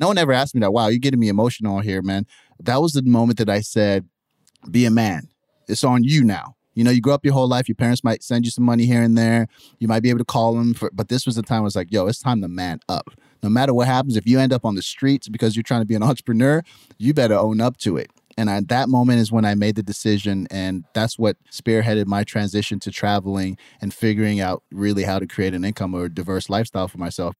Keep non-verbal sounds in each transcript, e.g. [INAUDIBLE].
No one ever asked me that. Wow, you're getting me emotional here, man. That was the moment that I said, be a man. It's on you now. You know, you grow up your whole life. Your parents might send you some money here and there. You might be able to call them, for, but this was the time. I was like, yo, it's time to man up. No matter what happens, if you end up on the streets because you're trying to be an [LAUGHS] entrepreneur, you better own up to it. And at that moment is when I made the decision, and that's what spearheaded my transition to traveling and figuring out really how to create an income or a diverse lifestyle for myself.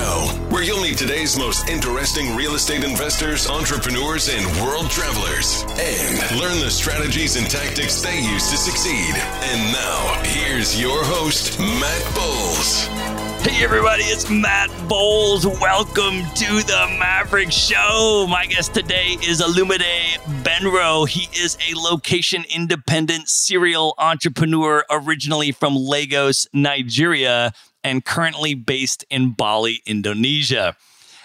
Show, where you'll meet today's most interesting real estate investors, entrepreneurs, and world travelers, and learn the strategies and tactics they use to succeed. And now, here's your host, Matt Bowles. Hey everybody, it's Matt Bowles. Welcome to the Maverick Show. My guest today is Olumide Gbenro. He is a location independent serial entrepreneur originally from Lagos, Nigeria and currently based in Bali, Indonesia.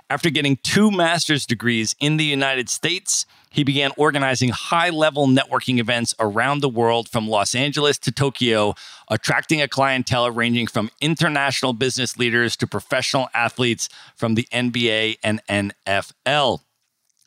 After getting two master's degrees in the United States, he began organizing high level networking events around the world from Los Angeles to Tokyo, attracting a clientele ranging from international business leaders to professional athletes from the NBA and NFL.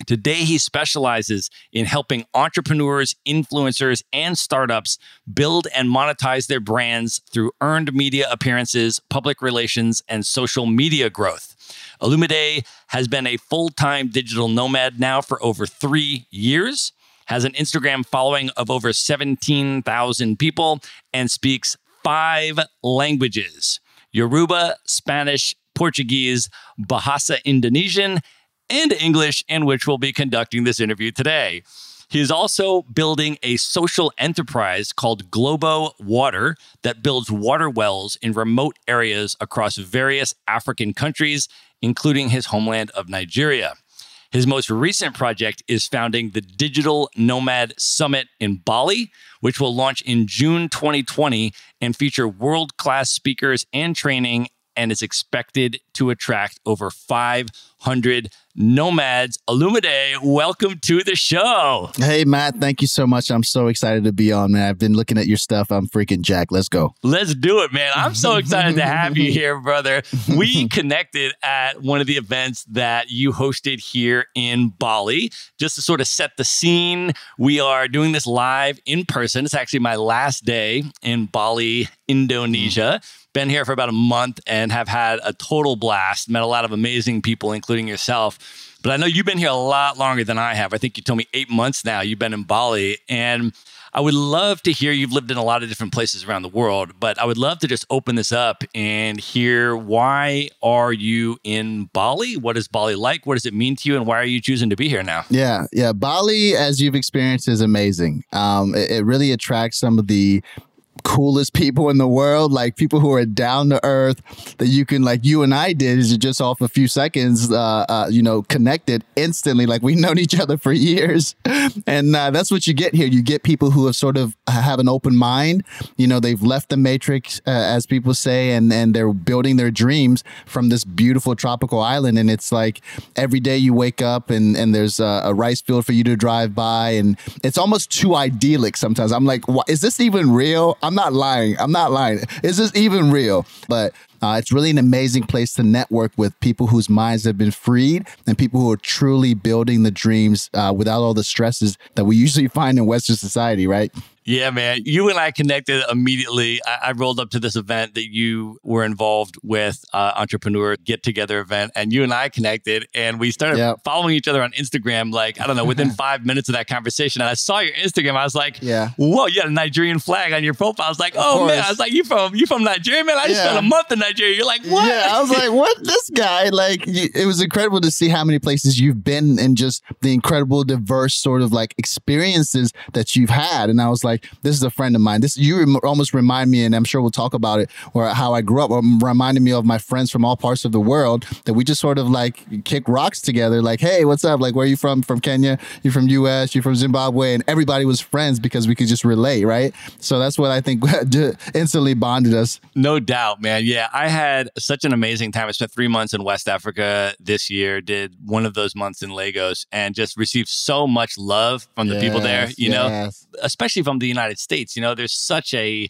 Today, he specializes in helping entrepreneurs, influencers, and startups build and monetize their brands through earned media appearances, public relations, and social media growth. Olumide has been a full time digital nomad now for over three years, has an Instagram following of over 17,000 people, and speaks five languages Yoruba, Spanish, Portuguese, Bahasa Indonesian, and English, in which we'll be conducting this interview today. He is also building a social enterprise called Globo Water that builds water wells in remote areas across various African countries, including his homeland of Nigeria. His most recent project is founding the Digital Nomad Summit in Bali, which will launch in June 2020 and feature world class speakers and training and is expected to attract over 500 nomads. Olumide, welcome to the show. Hey, Matt, thank you so much. I'm so excited to be on, man. I've been looking at your stuff. I'm freaking Jack. Let's go. Let's do it, man. I'm so excited to have you [LAUGHS] here, brother. We [LAUGHS] connected at one of the events that you hosted here in Bali. Just to sort of set the scene, we are doing this live in person. It's actually my last day in Bali, Indonesia. Been here for about a month and have had a total blast. Met a lot of amazing people, including yourself. But I know you've been here a lot longer than I have. I think you told me eight months now you've been in Bali. And I would love to hear you've lived in a lot of different places around the world, but I would love to just open this up and hear why are you in Bali? What is Bali like? What does it mean to you? And why are you choosing to be here now? Yeah, yeah. Bali, as you've experienced, is amazing. Um, it, it really attracts some of the coolest people in the world, like people who are down to earth that you can, like you and I did, is just off a few seconds, uh, uh, you know, connected instantly. Like we've known each other for [LAUGHS] years, and uh, that's what you get here. You get people who have sort of have an open mind. You know, they've left the matrix, uh, as people say, and and they're building their dreams from this beautiful tropical island. And it's like every day you wake up and and there's a, a rice field for you to drive by, and it's almost too idyllic sometimes. I'm like, is this even real? I'm not lying. I'm not lying. Is this even real? But uh, it's really an amazing place to network with people whose minds have been freed and people who are truly building the dreams uh, without all the stresses that we [LAUGHS] usually find in Western society, right? Yeah, man. You and I connected immediately. I, I, rolled up to this event that you were involved with, uh, entrepreneur get together event, and you and I connected, and we started yep. following each other on Instagram. Like I don't know, within [LAUGHS] five minutes of that conversation, and I saw your Instagram. I was like, "Yeah, whoa, you had a Nigerian flag on your profile." I was like, "Oh man!" I was like, "You from you from Nigeria, man? I just spent a month in Nigeria." You're like, "What?" Yeah, I was like, "What?" This guy, like, it was incredible to see how many places you've been and just the incredible, diverse sort of like experiences that you've had, and I was like like, this is a friend of mine. This you rem- almost remind me, and I'm sure we'll talk about it, or how I grew up, or reminding me of my friends from all parts of the world that we just sort of like kick rocks together. Like, hey, what's up? Like, where are you from? From Kenya? You from U.S.? You from Zimbabwe? And everybody was friends because we could just relate, right? So that's what I think [LAUGHS] instantly bonded us. No doubt, man. Yeah, I had such an amazing time. I spent three months in West Africa this year. Did one of those months in Lagos, and just received so much love from the yes, people there. You yes. know, especially from the United States. You know, there's such a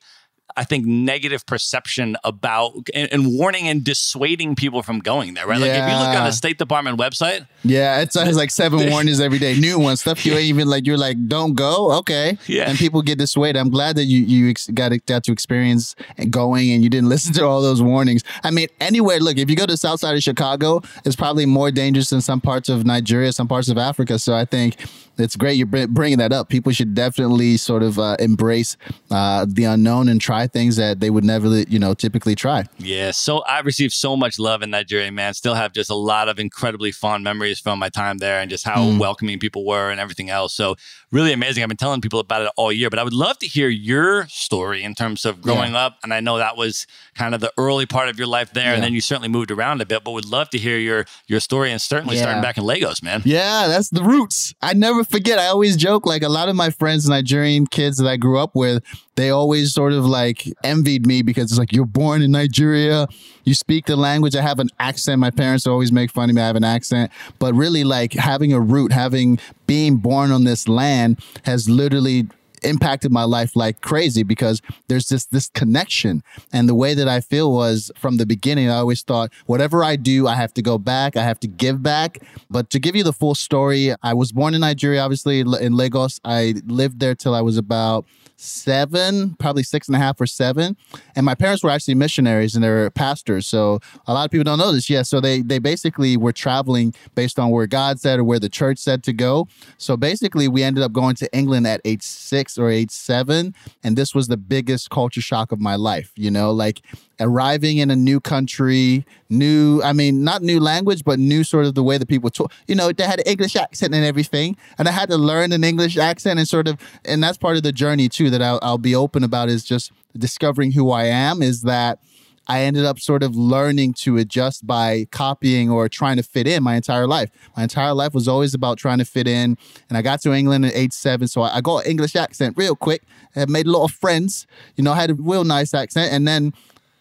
I think, negative perception about and, and, warning and dissuading people from going there, right? Yeah. Like if you look on the State Department website. Yeah, it has uh, like seven [LAUGHS] warnings every day, new ones, stuff you ain't even like, you're like, don't go. Okay. Yeah. And people get dissuaded. I'm glad that you, you got, got to experience going and you didn't [LAUGHS] listen to all those warnings. I mean, anywhere, look, if you go to the south side of Chicago, it's probably more dangerous than some parts of Nigeria, some parts of Africa. So I think it's great you're bringing that up. People should definitely sort of uh, embrace uh, the unknown and try things that they would never, you know, typically try. Yeah. So I've received so much love in Nigeria, man. Still have just a lot of incredibly fond memories from my time there and just how mm. welcoming people were and everything else. So really amazing. I've been telling people about it all year, but I would love to hear your story in terms of growing yeah. up. And I know that was kind of the early part of your life there, yeah. and then you certainly moved around a bit. But would love to hear your your story and certainly yeah. starting back in Lagos, man. Yeah, that's the roots. I never forget. I always joke like a lot of my friends, Nigerian kids that I grew up with, they always sort of like envied me because it's like you're born in Nigeria, you speak the language. I have an accent. My parents always make fun of me. I have an accent, but really like having a root, having being born on this land has literally impacted my life like crazy because there's this this connection. And the way that I feel was from the beginning I always thought whatever I do I have to go back. I have to give back. But to give you the full story I was born in Nigeria obviously in Lagos. I lived there till I was about seven, probably six and a half or seven. And my parents were actually missionaries and they were pastors. So a lot of people don't know this. Yeah. So they, they basically were traveling based on where God said or where the church said to go. So basically, we ended up going to England at age six or age seven. And this was the biggest culture shock of my life. You know, like arriving in a new country, new, I mean, not new language, but new sort of the way that people talk. You know, they had an English accent and everything. And I had to learn an English accent and sort of, and that's part of the journey too that I'll, I'll be open about is just discovering who I am is that I ended up sort of learning to adjust by copying or trying to fit in my entire life. My entire life was always about trying to fit in. And I got to England at age seven, so I got an English accent real quick. I made a lot of friends, you know, I had a real nice accent. And then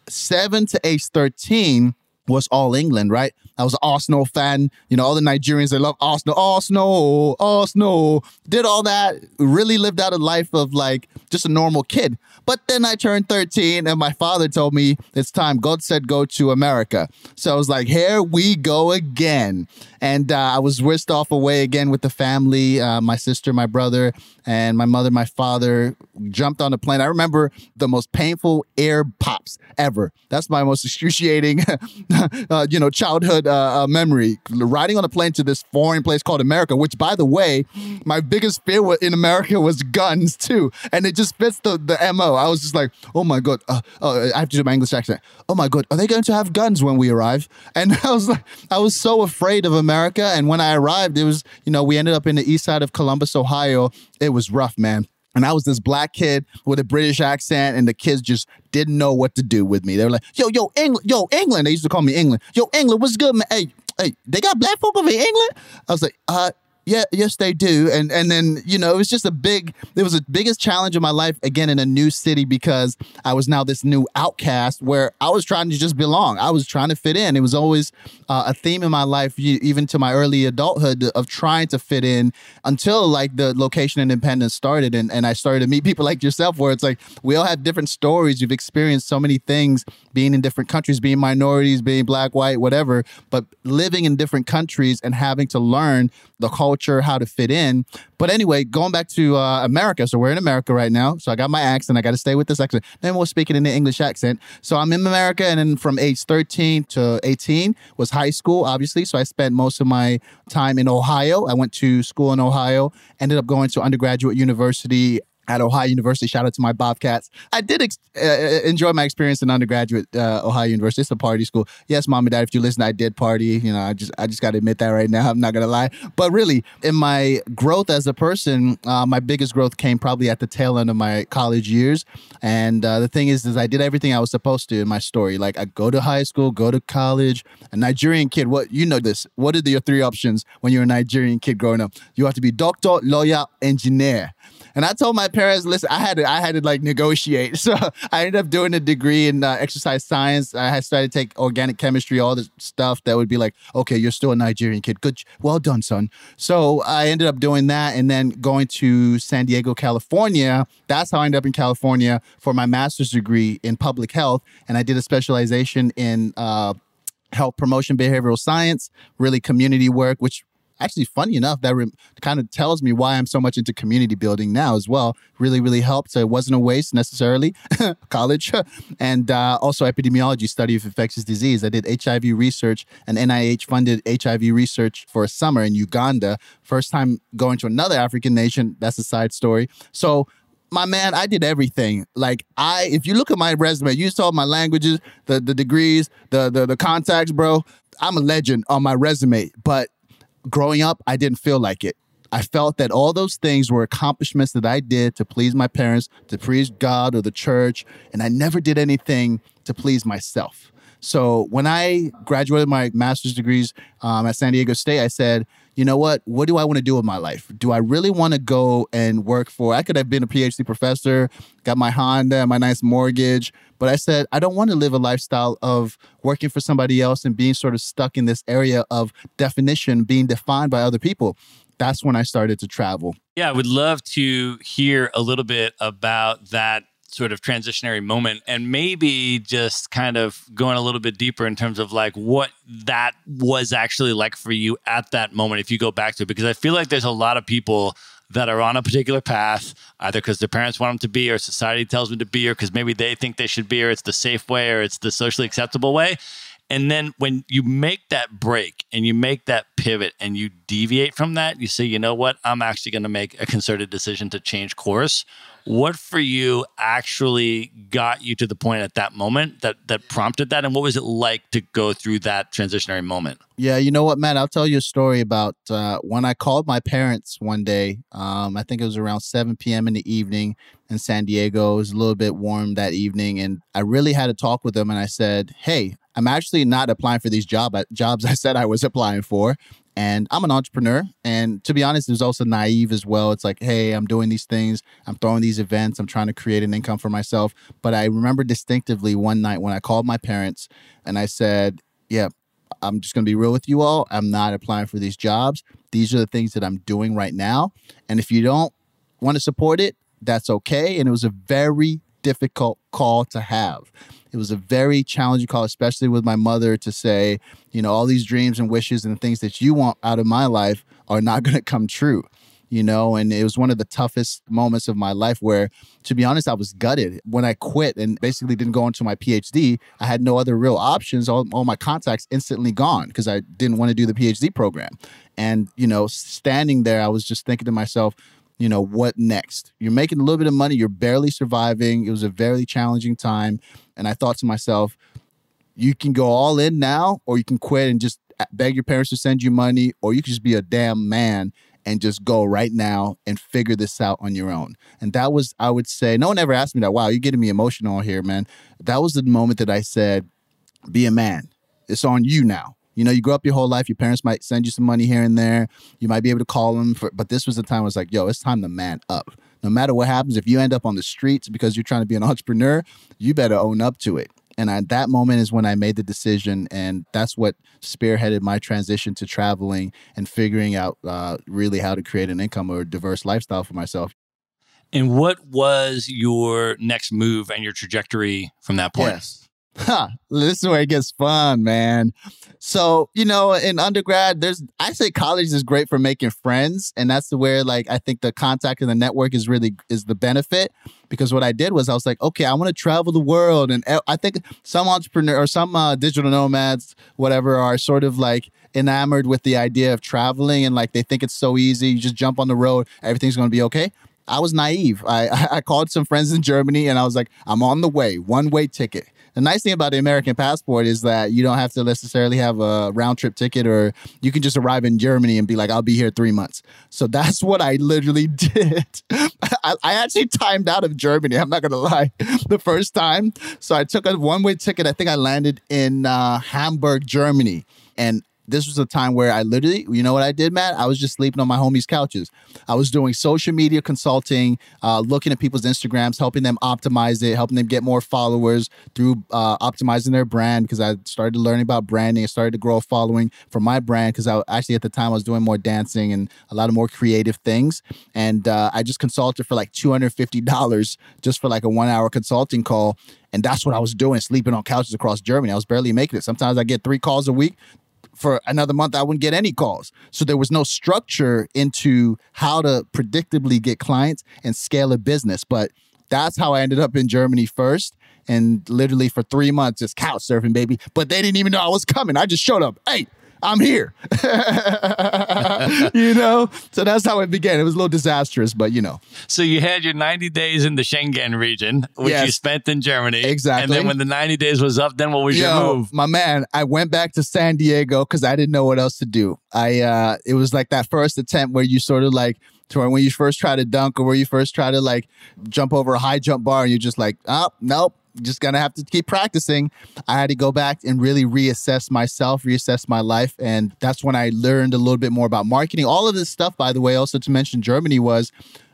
seven to age 13 was all England, right? I was an Arsenal fan. You know, all the Nigerians, they love Arsenal, Arsenal, Arsenal. Did all that, really lived out a life of like just a normal kid. But then I turned 13 and my father told me it's time. God said go to America. So I was like, here we go again. And uh, I was whisked off away again with the family, uh, my sister, my brother, and my mother, my father jumped on the plane. I remember the most painful air pops ever. That's my most excruciating, [LAUGHS] uh, you know, childhood uh, uh, memory. Riding on a plane to this foreign place called America, which, by the way, my biggest fear in America was guns too, and it just fits the the mo. I was just like, oh my god, uh, oh, I have to do my English accent. Oh my god, are they going to have guns when we arrive? And [LAUGHS] I was like, I was so afraid of America. And when I arrived, it was, you know, we ended up in the east side of Columbus, Ohio. It was rough, man. And I was this black kid with a British accent, and the kids just didn't know what to do with me. They were like, "Yo, yo, England, yo, England." They used to call me England. Yo, England, what's good, man? Hey, hey, they got black folk over in England. I was like, uh, yeah, yes, they do. And and then you know it was just a big. It was the biggest challenge of my life again in a new city because I was now this new outcast where I was trying to just belong. I was trying to fit in. It was always uh, a theme in my life, even to my early adulthood, of trying to fit in until like the location independence started, and and I started to meet people like yourself, where it's like we all have different stories. You've experienced so many things, being in different countries, being minorities, being black, white, whatever, but living in different countries and having to learn the culture, how to fit in. But anyway, going back to uh, America. So we're in America right now. So I got my accent. I got to stay with this accent. Then we're speaking in the English accent. So I'm in America, and then from age 13 to 18 was high school, obviously. So I spent most of my time in Ohio. I went to school in Ohio. Ended up going to undergraduate university at Ohio University. Shout out to my Bobcats. I did ex- uh, uh enjoy my experience in undergraduate uh, Ohio University. It's a party school. Yes, mom and dad, if you listen, I did party. You know, I just I just got to admit that right now. I'm not gonna lie. But really, in my growth as a person, uh, my biggest growth came probably at the tail end of my college years. And uh, the thing is, is I did everything I was supposed to in my story. Like I go to high school, go to college. A Nigerian kid. What you know this? What are your three options when you're a Nigerian kid growing up? You have to be doctor, lawyer, engineer. And I told my parents, listen, I had to, I had to like negotiate. [LAUGHS] So I ended up doing a degree in uh, exercise science. I had started to take organic chemistry, all the stuff that would be like, okay, you're still a Nigerian kid. Good, well done, son. So I ended up doing that and then going to San Diego, California. That's how I ended up in California for my master's degree in public health. And I did a specialization in uh, health promotion behavioral science really community work which actually funny enough that re- kind of tells me why i'm so much into community building now as well really really helped so it wasn't a waste necessarily [LAUGHS] college and uh, also epidemiology study of infectious disease i did hiv research and nih funded hiv research for a summer in uganda first time going to another african nation that's a side story so my man, I did everything. Like I, if you look at my resume, you saw my languages, the the degrees, the the the contacts, bro. I'm a legend on my resume. But growing up, I didn't feel like it. I felt that all those things were accomplishments that I did to please my parents, to please God or the church, and I never did anything to please myself. So when I graduated my master's degrees um, at San Diego State, I said, you know what? What do I want to do with my life? Do I really want to go and work for? I could have been a PhD professor, got my Honda, my nice mortgage, but I said I don't want to live a lifestyle of working for somebody else and being sort of stuck in this area of definition, being defined by other people. That's when I started to travel. Yeah, I would love to hear a little bit about that sort of transitionary moment and maybe just kind of going a little bit deeper in terms of like what that was actually like for you at that moment if you go back to it because I feel like there's a lot of people that are on a particular path either because their parents want them to be or society tells them to be or because maybe they think they should be or it's the safe way or it's the socially acceptable way and then when you make that break and you make that pivot and you deviate from that, you say, you know what? I'm actually going to make a concerted decision to change course what for you actually got you to the point at that moment that that prompted that and what was it like to go through that transitionary moment yeah you know what Matt? i'll tell you a story about uh, when i called my parents one day um, i think it was around 7 p.m in the evening in san diego it was a little bit warm that evening and i really had to talk with them and i said hey i'm actually not applying for these job uh, jobs [LAUGHS] i said i was applying for and I'm an entrepreneur. And to be honest, it was also naive as well. It's like, hey, I'm doing these things, I'm throwing these events, I'm trying to create an income for myself. But I remember distinctively one night when I called my parents and I said, yeah, I'm just going to be real with you all. I'm not applying for these jobs. These are the things that I'm doing right now. And if you don't want to support it, that's okay. And it was a very difficult call to have it was a very challenging call, especially with my mother to say, you know, all these dreams and wishes and things that you want out of my life are not [LAUGHS] going to come true you know? And it was one of the toughest moments of my life where to be honest i was gutted. When i quit and basically didn't go into my phd i had no other real options. All, all my contacts instantly gone because i didn't want to do the phd program. And you know standing there i was just thinking to myself you know what next you're making a little bit of money you're barely surviving it was a very challenging time and I thought to myself, you can go all in now, or you can quit and just uh, beg your parents to send you money, or you can just be a damn man and just go right now and figure this out on your own. And that was, I would say, no one ever asked me that. Wow, you're getting me emotional here, man. That was the moment that I said, be a man. It's on you now. You know, you grow up your whole life. Your parents might send you some money here and there. You might be able to call them, for, but this was the time I was like, yo, it's time to man up no matter what happens, if you end up on the streets because you're trying to be an [LAUGHS] entrepreneur, you better own up to it. And at that moment is when I made the decision, and that's what spearheaded my transition to traveling and figuring out uh, really how to create an income or a diverse lifestyle for myself. And what was your next move and your trajectory from that point? Yes. Huh, this is where it gets fun, man. So, you know, in undergrad, there's I say college is great for making friends. And that's the where like I think the contact and the network is really is the benefit. Because what I did was I was like, okay, I want to travel the world. And I think some entrepreneur or some uh, digital nomads, whatever, are sort of like enamored with the idea of traveling and like they think it's so easy. You just jump on the road, everything's gonna be okay. I was naive. I, [LAUGHS] I called some friends in Germany and I was like, I'm on the way, one way ticket. The nice thing about the American passport is that you don't have to necessarily have a round trip ticket or you can just arrive in Germany and be like, I'll be here three months. So that's what I literally [LAUGHS] did. I, I actually timed out of Germany. I'm not to lie [LAUGHS] the first time. So I took a one way ticket. I think I landed in uh, Hamburg, Germany. And this was a time where I literally, you know what I did, Matt? I was just sleeping on my homies' couches. I was doing social media consulting, uh, looking at people's Instagrams, helping them optimize it, helping them get more followers through uh, optimizing their brand because I started learning about branding. I started to grow a following for my brand because I actually at the time I was doing more dancing and a lot of more creative things. And uh, I just consulted for like $250 just for like a one hour consulting call. And that's what I was doing, sleeping on couches across Germany. I was barely making it. Sometimes I get three calls a week for another month I wouldn't get any calls. So there was no structure into how to predictably get clients and scale a business. But that's how I ended up in Germany first. And literally for three months, just couch surfing, baby. But they didn't even know I was coming. I just showed up. Hey, I'm here. [LAUGHS] you know? So that's how it began. It was a little disastrous, but you know. So you had your 90 days in the Schengen region, which yes, you spent in Germany. Exactly. And then when the 90 days was up, then what was Yo, your move? My man, I went back to San Diego because I didn't know what else to do. I uh it was like that first attempt where you sort of like to when you first try to dunk or where you first try to like jump over a high jump bar and you're just like, oh, nope, just gonna have to keep practicing. I had to go back and really reassess myself, reassess my life, and that's when I learned a little bit more about marketing. All of this stuff, by the way, also to mention Germany was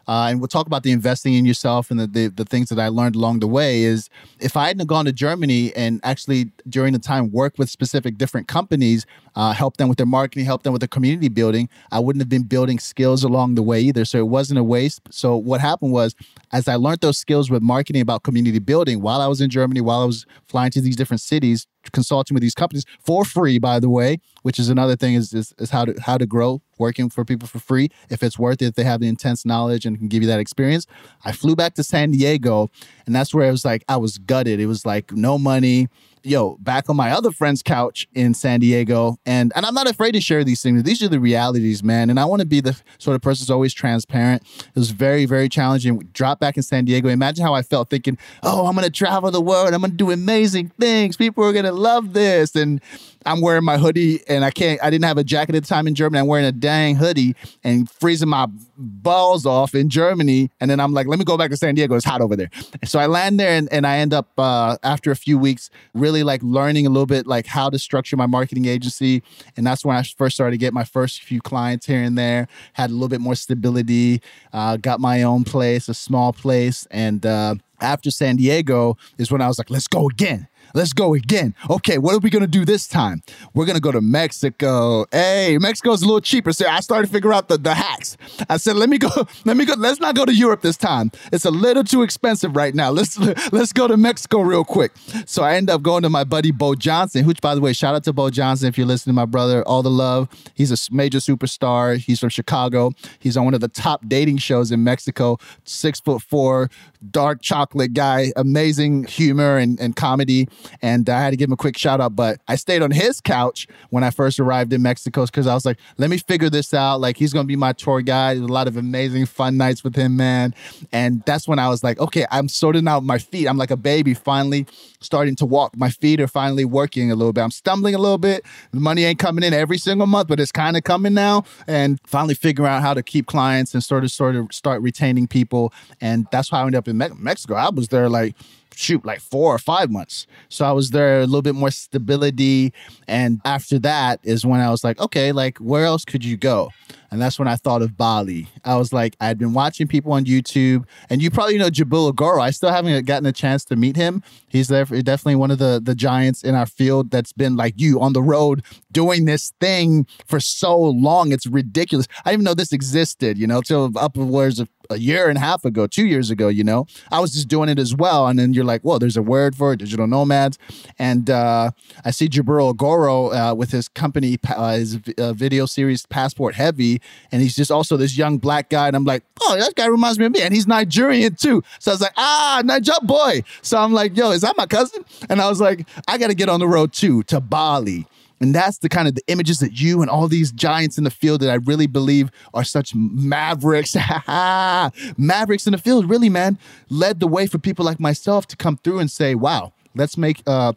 uh, and we'll talk about the investing in yourself and the, the, the things that I learned along the way. Is if I hadn't gone to Germany and actually during the time work with specific different companies, uh, help them with their marketing, help them with their community building, I wouldn't have been building skills along the way either. So it wasn't a waste. So what happened was, as I learned those skills with marketing about community building while I was in Germany, while I was flying to these different cities, consulting with these companies for free, by the way, which is another thing is, is, is how to how to grow working for people for free if it's worth it if they have the intense knowledge and can give you that experience. I flew back to San Diego and that's where it was like I was gutted. It was like no money, yo, back on my other friend's couch in San Diego. And and I'm not afraid to share these things. These are the realities, man. And I want to be the sort of person who's always transparent. It was very, very challenging. Drop back in San Diego. Imagine how I felt thinking, oh, I'm gonna travel the world. I'm gonna do amazing things. People are gonna love this. And I'm wearing my hoodie and I can't, I didn't have a jacket at the time in Germany. I'm wearing a dang hoodie and freezing my balls off in Germany. And then I'm like, let me go back to San Diego. It's hot over there. So I land there and, and I end up, uh, after a few weeks, really like learning a little bit like how to structure my marketing agency. And that's when I first started to get my first few clients here and there, had a little bit more stability, uh, got my own place, a small place. And, uh, after San Diego is when I was like, let's go again. Let's go again. Okay, what are we gonna do this time? We're gonna go to Mexico. Hey, Mexico's a little cheaper. So I started to figure out the, the hacks. I said, let me go, [LAUGHS] let me go, let's not go to Europe this time. It's a little too expensive right now. Let's [LAUGHS] let's go to Mexico real quick. So I end up going to my buddy Bo Johnson, which by the way, shout out to Bo Johnson if you're listening, my brother, all the love. He's a major superstar. He's from Chicago. He's on one of the top dating shows in Mexico. Six foot four, dark chocolate guy, amazing humor and, and comedy. And I had to give him a quick shout out. But I stayed on his couch when I first arrived in Mexico because I was like, let me figure this out. Like, he's going to be my tour guide. a lot of amazing fun nights with him, man. And that's when I was like, okay, I'm sorting out my feet. I'm like a baby finally starting to walk. My feet are finally working a little bit. I'm stumbling a little bit. The money ain't coming in every single month, but it's kind of coming now. And finally figuring out how to keep clients and sort of sort of start retaining people. And that's how I ended up in Me- Mexico. I was there like shoot like four or five months. So I was there a little bit more stability. And after that is when I was like, okay, like where else could you go? And that's when I thought of Bali. I was like, I'd been watching people on YouTube, and you probably know Jubril Agoro. I still haven't gotten a chance to meet him. He's there, definitely one of the the giants in our field that's been like you on the road doing this thing for so long. It's ridiculous. I didn't even know this existed, you know, till upwards of a year and a half ago, two years ago, you know, I was just doing it as well. And then you're like, well, there's a word for it, digital nomads. And uh, I see Jubril Agoro uh, with his company, uh, his uh, video series Passport Heavy. And he's just also this young black guy. And I'm like, oh, that guy reminds me of me. And he's Nigerian too. So I was like, ah, Naija boy. So I'm like, yo, is that my cousin? And I was like, I got to get on the road too to Bali. And that's the kind of the images that you and all these giants in the field that I really believe are such mavericks, [LAUGHS] mavericks in the field, really, man, led the way for people like myself to come through and say, wow, let's make uh,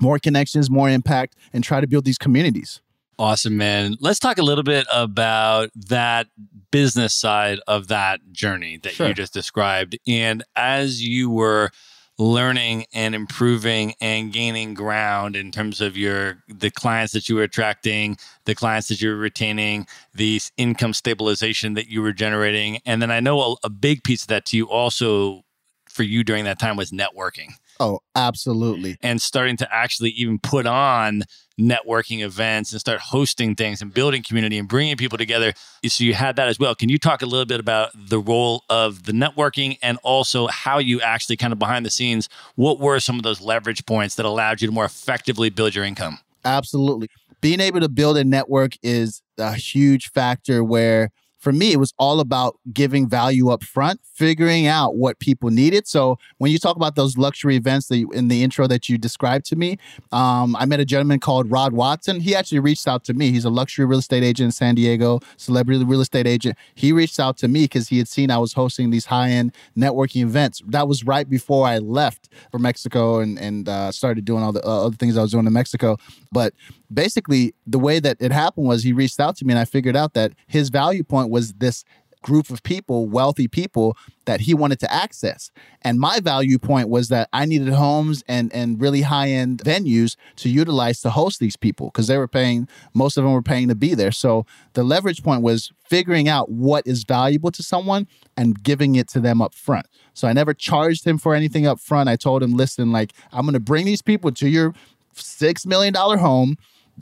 more connections, more impact, and try to build these communities. Awesome, man. Let's talk a little bit about that business side of that journey that sure. you just described. And as you were learning and improving and gaining ground in terms of your the clients that you were attracting, the clients that you were retaining, the income stabilization that you were generating. And then I know a, a big piece of that to you also for you during that time was networking. Oh, absolutely. And starting to actually even put on networking events and start hosting things and building community and bringing people together. So you had that as well. Can you talk a little bit about the role of the networking and also how you actually kind of behind the scenes, what were some of those leverage points that allowed you to more effectively build your income? Absolutely. Being able to build a network is a huge factor where for me, it was all about giving value up front, figuring out what people needed. So when you talk about those luxury events that you, in the intro that you described to me, um, I met a gentleman called Rod Watson. He actually reached out to me. He's a luxury real estate agent in San Diego, celebrity real estate agent. He reached out to me because he had seen I was hosting these high end networking events. That was right before I left for Mexico and and uh, started doing all the uh, other things I was doing in Mexico. But basically the way that it happened was he reached out to me and I figured out that his value point was this group of people, wealthy people that he wanted to access. And my value point was that I needed homes and and really high-end venues to utilize to host these people because they were paying most of them were paying to be there. So the leverage point was figuring out what is valuable to someone and giving it to them up front. So I never charged him for anything up front. I told him, "Listen, like I'm going to bring these people to your 6 million dollar home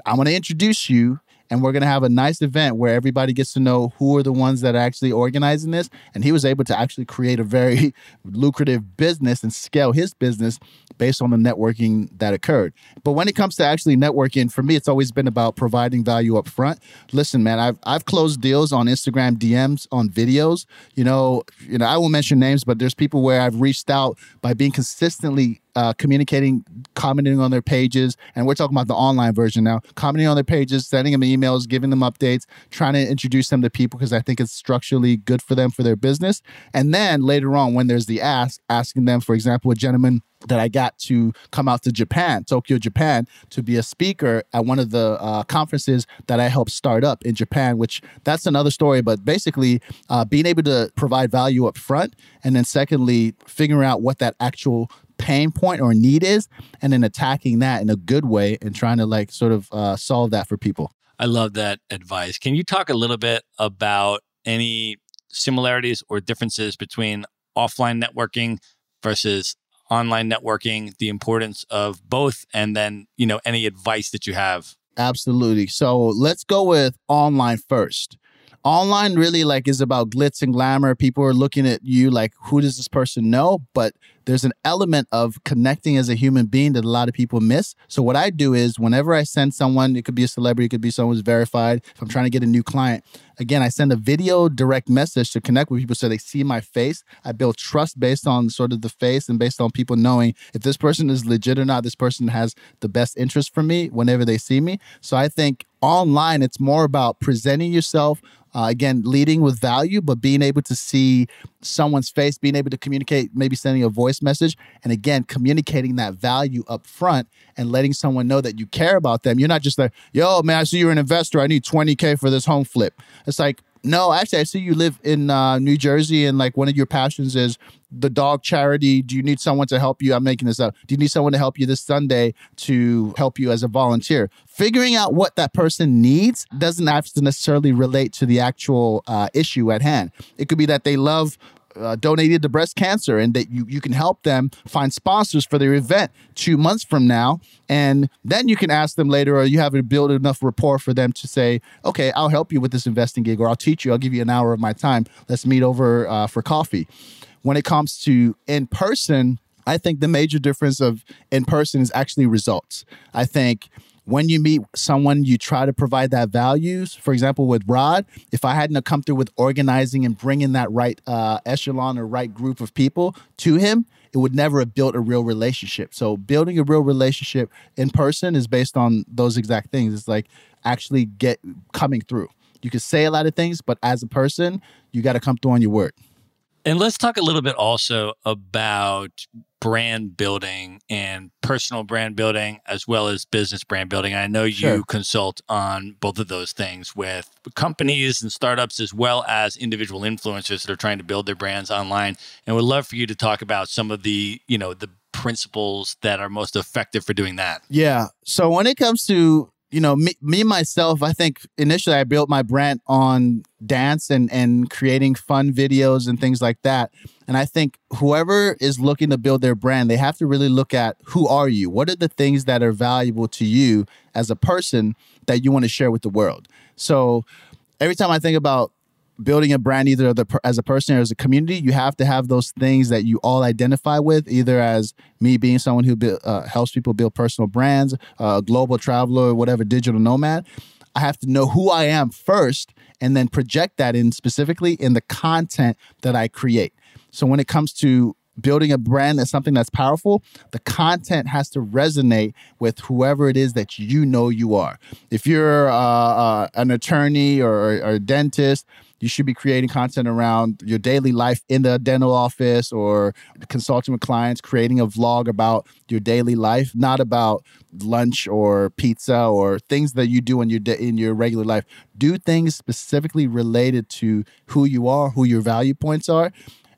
I'm going to introduce you and we're going to have a nice event where everybody gets to know who are the ones that are actually organizing this. And he was able to actually create a very [LAUGHS] lucrative business and scale his business based on the networking that occurred. But when it comes to actually networking, for me, it's always been about providing value up front. Listen, man, I've I've closed deals on Instagram DMs on videos. You know, you know, I won't mention names, but there's people where I've reached out by being consistently uh, communicating, commenting on their pages, and we're talking about the online version now. Commenting on their pages, sending them emails, giving them updates, trying to introduce them to people because I think it's structurally good for them for their business. And then later on, when there's the ask, asking them, for example, a gentleman that I got to come out to Japan, Tokyo, Japan, to be a speaker at one of the uh, conferences that I helped start up in Japan, which that's another story. But basically, uh, being able to provide value up front, and then secondly, figuring out what that actual pain point or need is, and then attacking that in a good way and trying to like sort of uh, solve that for people. I love that advice. Can you talk a little bit about any similarities or differences between offline networking versus online networking, the importance of both, and then, you know, any advice that you have? Absolutely. So let's go with online first online really like is about glitz and glamour people are looking at you like who does this person know but there's an element of connecting as a human being that a lot of people miss. So what I do is whenever I send someone, it could be a celebrity, it could be someone who's verified. If I'm trying to get a new client, again, I send a video direct message to connect with people so they see my face. I build trust based on sort of the face and based on people knowing if this person is legit or not. This person has the best interest for me whenever they see me. So I think online, it's more about presenting yourself uh, again, leading with value, but being able to see someone's face, being able to communicate, maybe sending a voice message, and again, communicating that value up front and letting someone know that you care about them. You're not just like, yo, man, I see you're an investor. I need 20K for this home flip. It's like, no, actually, I see you live in uh, New Jersey, and like one of your passions is the dog charity. Do you need someone to help you? I'm making this up. Do you need someone to help you this Sunday to help you as a volunteer? Figuring out what that person needs doesn't have to necessarily relate to the actual uh, issue at hand. It could be that they love uh, donated to breast cancer and that you, you can help them find sponsors for their event two months from now. And then you can ask them later, or you have to build enough rapport for them to say, okay, I'll help you with this investing gig, or I'll teach you, I'll give you an hour of my time. Let's meet over uh, for coffee. When it comes to in person, I think the major difference of in person is actually results. I think when you meet someone, you try to provide that values. For example, with Rod, if I hadn't come through with organizing and bringing that right uh, echelon or right group of people to him, it would never have built a real relationship. So building a real relationship in person is based on those exact things. It's like actually get coming through. You can say a lot of things, but as a person, you got to come through on your word. And let's talk a little bit also about brand building and personal brand building as well as business brand building. I know you Sure. consult on both of those things with companies and startups as well as individual influencers that are trying to build their brands online. And would love for you to talk about some of the, you know, the principles that are most effective for doing that. Yeah. So when it comes to you know me, me myself, I think initially I built my brand on dance and and creating fun videos and things like that. And I think whoever is looking to build their brand, they have to really look at who are you? What are the things that are valuable to you as a person that you want to share with the world? So every time I think about building a brand either as a person or as a community you have to have those things that you all identify with either as me being someone who uh, helps people build personal brands uh, global traveler whatever digital nomad i have to know who i am first and then project that in specifically in the content that i create so when it comes to building a brand that's something that's powerful, the content has to resonate with whoever it is that you know you are. If you're uh, uh, an attorney or, or a dentist, you should be creating content around your daily life in the dental office or consulting with clients, creating a vlog about your daily life, not about lunch or pizza or things that you do in your in your regular life. Do things specifically related to who you are, who your value points are,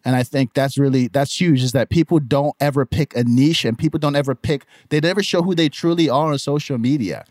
and I think that's really that's huge is that people don't ever pick a niche and people don't ever pick they never show who they truly are on social media.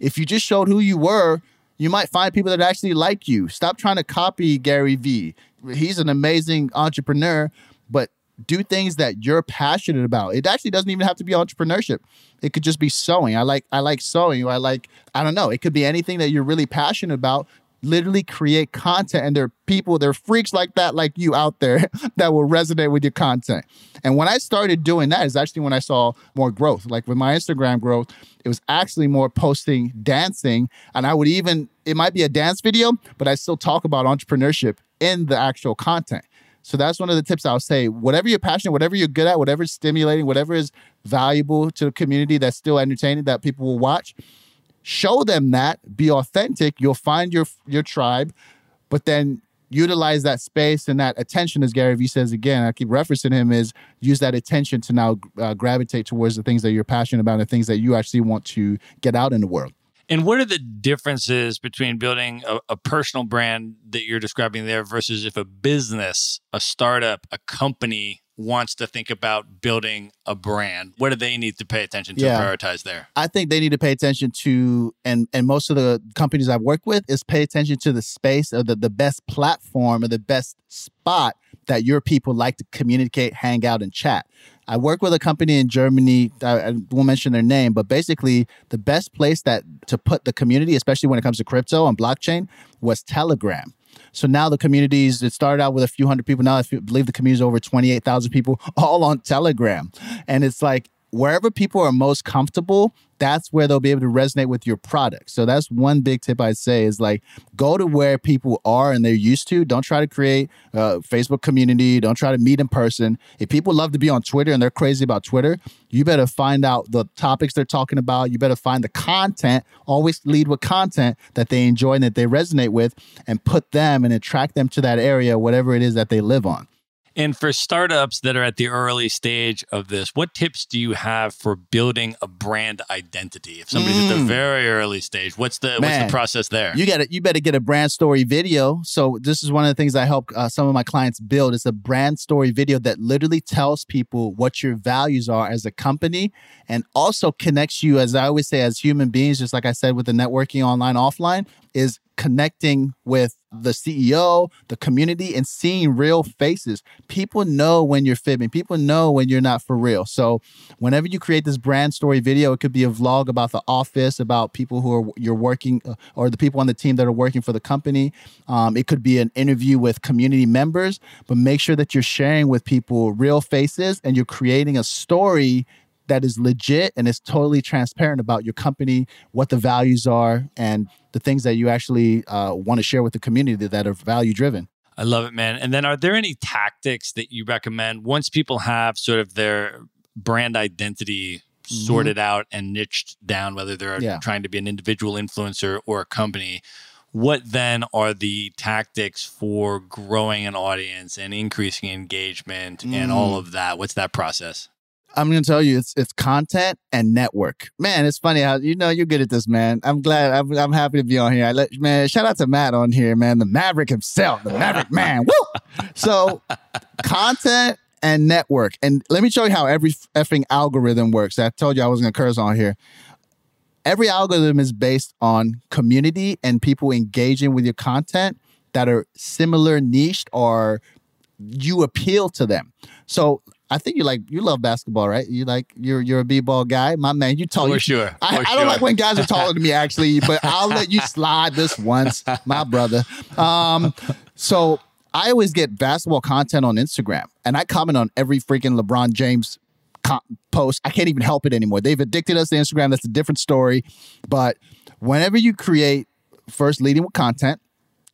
If you just showed who you were, you might find people that actually like you. Stop trying to copy Gary Vee. He's an amazing entrepreneur, but do things that you're passionate about. It actually doesn't even have to be entrepreneurship. It could just be sewing. I like I like sewing. I like I don't know. It could be anything that you're really passionate about literally create content and there are people there are freaks like that like you out there [LAUGHS] that will resonate with your content. And when i started doing that is actually when i saw more growth. Like with my instagram growth it was actually more posting dancing and i would even it might be a dance video but i still talk about entrepreneurship in the actual content. So that's one of the tips I'll say. Whatever you're passionate, whatever you're good at, whatever is stimulating, whatever is valuable to the community that's still entertaining that people will watch, show them that be authentic you'll find your your tribe but then utilize that space and that attention as gary vee says again i keep referencing him is use that attention to now uh, gravitate towards the things that you're passionate about and the things that you actually want to get out in the world. And what are the differences between building a, a personal brand that you're describing there versus if a business, a startup, a company wants to think about building a brand? What do they need to pay attention to Yeah. prioritize there? I think they need to pay attention to, and and most of the companies I've worked with is pay attention to the space or the, the best platform or the best spot that your people like to communicate, hang out, and chat. I work with a company in Germany. I, I won't mention their name, but basically the best place that to put the community, especially when it comes to crypto and blockchain, was Telegram. So now the communities, it started out with a few hundred people. Now I believe the community is over 28,000 people, [LAUGHS] all on Telegram. And it's like wherever people are most comfortable, that's where they'll be able to resonate with your product. So that's one big tip I'd say is like go to where people are and they're used to. Don't try to create a Facebook community. Don't try to meet in person. If people love to be on Twitter and they're crazy about Twitter, you better find out the topics they're talking about. You better find the content. Always lead with content that they enjoy and that they resonate with and put them and attract them to that area, whatever it is that they live on. And for startups that are at the early stage of this, what tips do you have for building a brand identity? If somebody's at the very early stage, what's the what's Mm. The process there? You got you better get a brand story video. So this is one of the things I help uh, some of my clients build. It's a brand story video that literally tells people what your values are as a company, and also connects you, as I always say, as human beings. Just like I said with the networking online offline, is connecting with the CEO, the community, and seeing real faces. People know when you're fibbing. People know when you're not for real. So whenever you create this brand story video, it could be a vlog about the office, about people who are you're working uh, or the people on the team that are working for the company. Um, it could be an interview with community members, but make sure that you're sharing with people real faces and you're creating a story that is legit and is totally transparent about your company, what the values are, and the things that you actually uh, want to share with the community that are value driven. I love it, man. And then are there any tactics that you recommend once people have sort of their brand identity sorted out and niched down, whether they're Yeah. trying to be an individual influencer or a company? What then are the tactics for growing an audience and increasing engagement and all of that? What's that process? I'm gonna tell you, it's it's content and network. Man, it's funny how you know you're good at this, man. I'm glad. I'm, I'm happy to be on here. I let man shout out to Matt on here, man. The Maverick himself, the Maverick man. Woo! So, content and network, and let me show you how every effing algorithm works. I told you I was gonna curse on here. Every algorithm is based on community and people engaging with your content that are similar niched or you appeal to them. So I think you like you love basketball, right? You like you're you're a b-ball guy, my man. You tall. For you, sure. I, For I don't sure. like when guys are taller than me, actually, but I'll let you slide this once, my brother. Um, so I always get basketball content on Instagram, and I comment on every freaking LeBron James post. I can't even help it anymore. They've addicted us to Instagram. That's a different story. But whenever you create, first leading with content,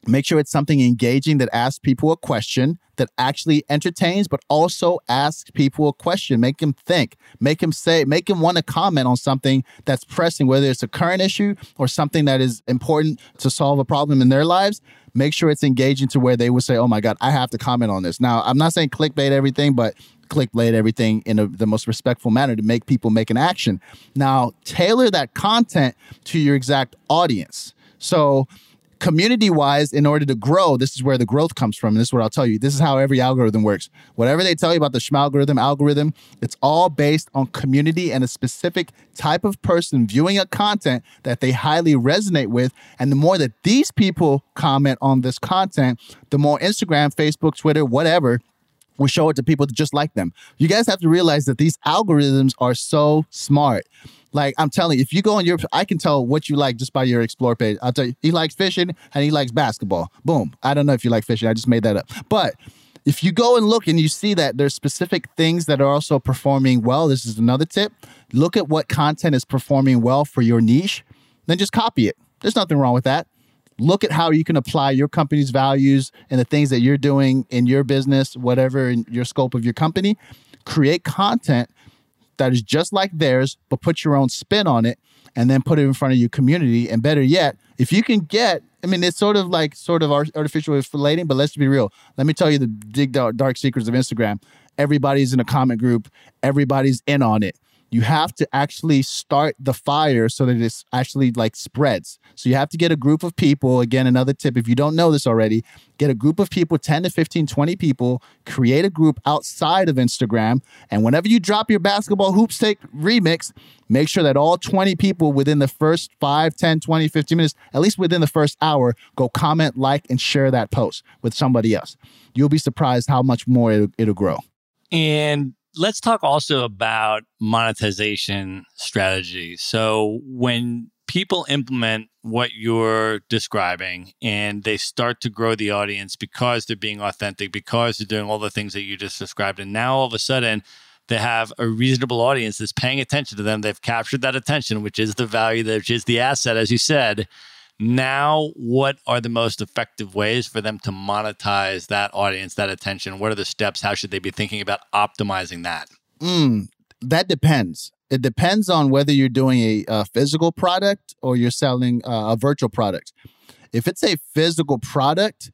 make sure it's something engaging that asks people a question that actually entertains but also asks people a question make them think make them say make them want to comment on something that's pressing whether it's a current issue or something that is important to solve a problem in their lives make sure it's engaging to where they would say oh my god i have to comment on this. Now i'm not saying clickbait everything but clickbait everything in a, the most respectful manner to make people make an action. Now tailor that content to your exact audience. So community wise, in order to grow, this is where the growth comes from. This is what I'll tell you. This is how every algorithm works. Whatever they tell you about the schmalgorithm algorithm, it's all based on community and a specific type of person viewing a content that they highly resonate with. And the more that these people comment on this content, the more Instagram, Facebook, Twitter, whatever, will show it to people that just like them. You guys have to realize that these algorithms are so smart. Like I'm telling you, if you go on your, I can tell what you like just by your explore page. I'll tell you, he likes fishing and he likes basketball. Boom. I don't know if you like fishing. I just made that up. But if you go and look and you see that there's specific things that are also performing well, this is another tip. Look at what content is performing well for your niche, then just copy it. There's nothing wrong with that look at how you can apply your company's values and the things that you're doing in your business, whatever in your scope of your company. Create content that is just like theirs, but put your own spin on it and then put it in front of your community. And better yet, if you can get, I mean, it's sort of like sort of artificial relating, but let's be real. Let me tell you the big dark, dark secrets of Instagram. Everybody's in a comment group, everybody's in on it you have to actually start the fire so that it's actually like spreads. So you have to get a group of people. Again, another tip if you don't know this already, get a group of people 10 to 15, 20 people, create a group outside of Instagram. And whenever you drop your basketball hoops take remix, make sure that all 20 people within the first 5, 10, 20, 15 minutes, at least within the first hour, go comment, like, and share that post with somebody else. You'll be surprised how much more it'll, it'll grow. And let's talk also about monetization strategy. So when people implement what you're describing and they start to grow the audience because they're being authentic, because they're doing all the things that you just described, and now all of a sudden they have a reasonable audience that's paying attention to them. They've captured that attention, which is the value, which is the asset, as you said. Now, what are the most effective ways for them to monetize that audience, that attention? What are the steps? How should they be thinking about optimizing that? Mm, that depends. It depends on whether you're doing a, a physical product or you're selling uh, a virtual product. If it's a physical product,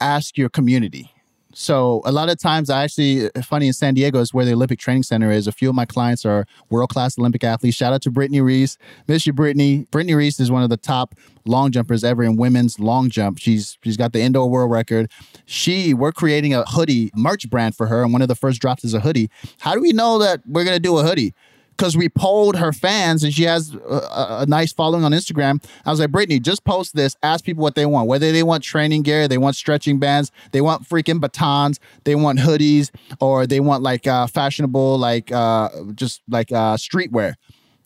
ask your community. So a lot of times, I actually funny in San Diego is where the Olympic Training Center is. A few of my clients are world class Olympic athletes. Shout out to Brittney Reese, miss you, Brittney. Brittney Reese is one of the top long jumpers ever in women's long jump. She's she's got the indoor world record. She we're creating a hoodie merch brand for her, and one of the first drops is a hoodie. How do we know that we're gonna do a hoodie? Because we polled her fans and she has a, a, nice following on Instagram. I was like, Brittney, just post this, ask people what they want, whether they want training gear, they want stretching bands, they want freaking batons, they want hoodies, or they want like uh, fashionable, like uh, just like uh, streetwear.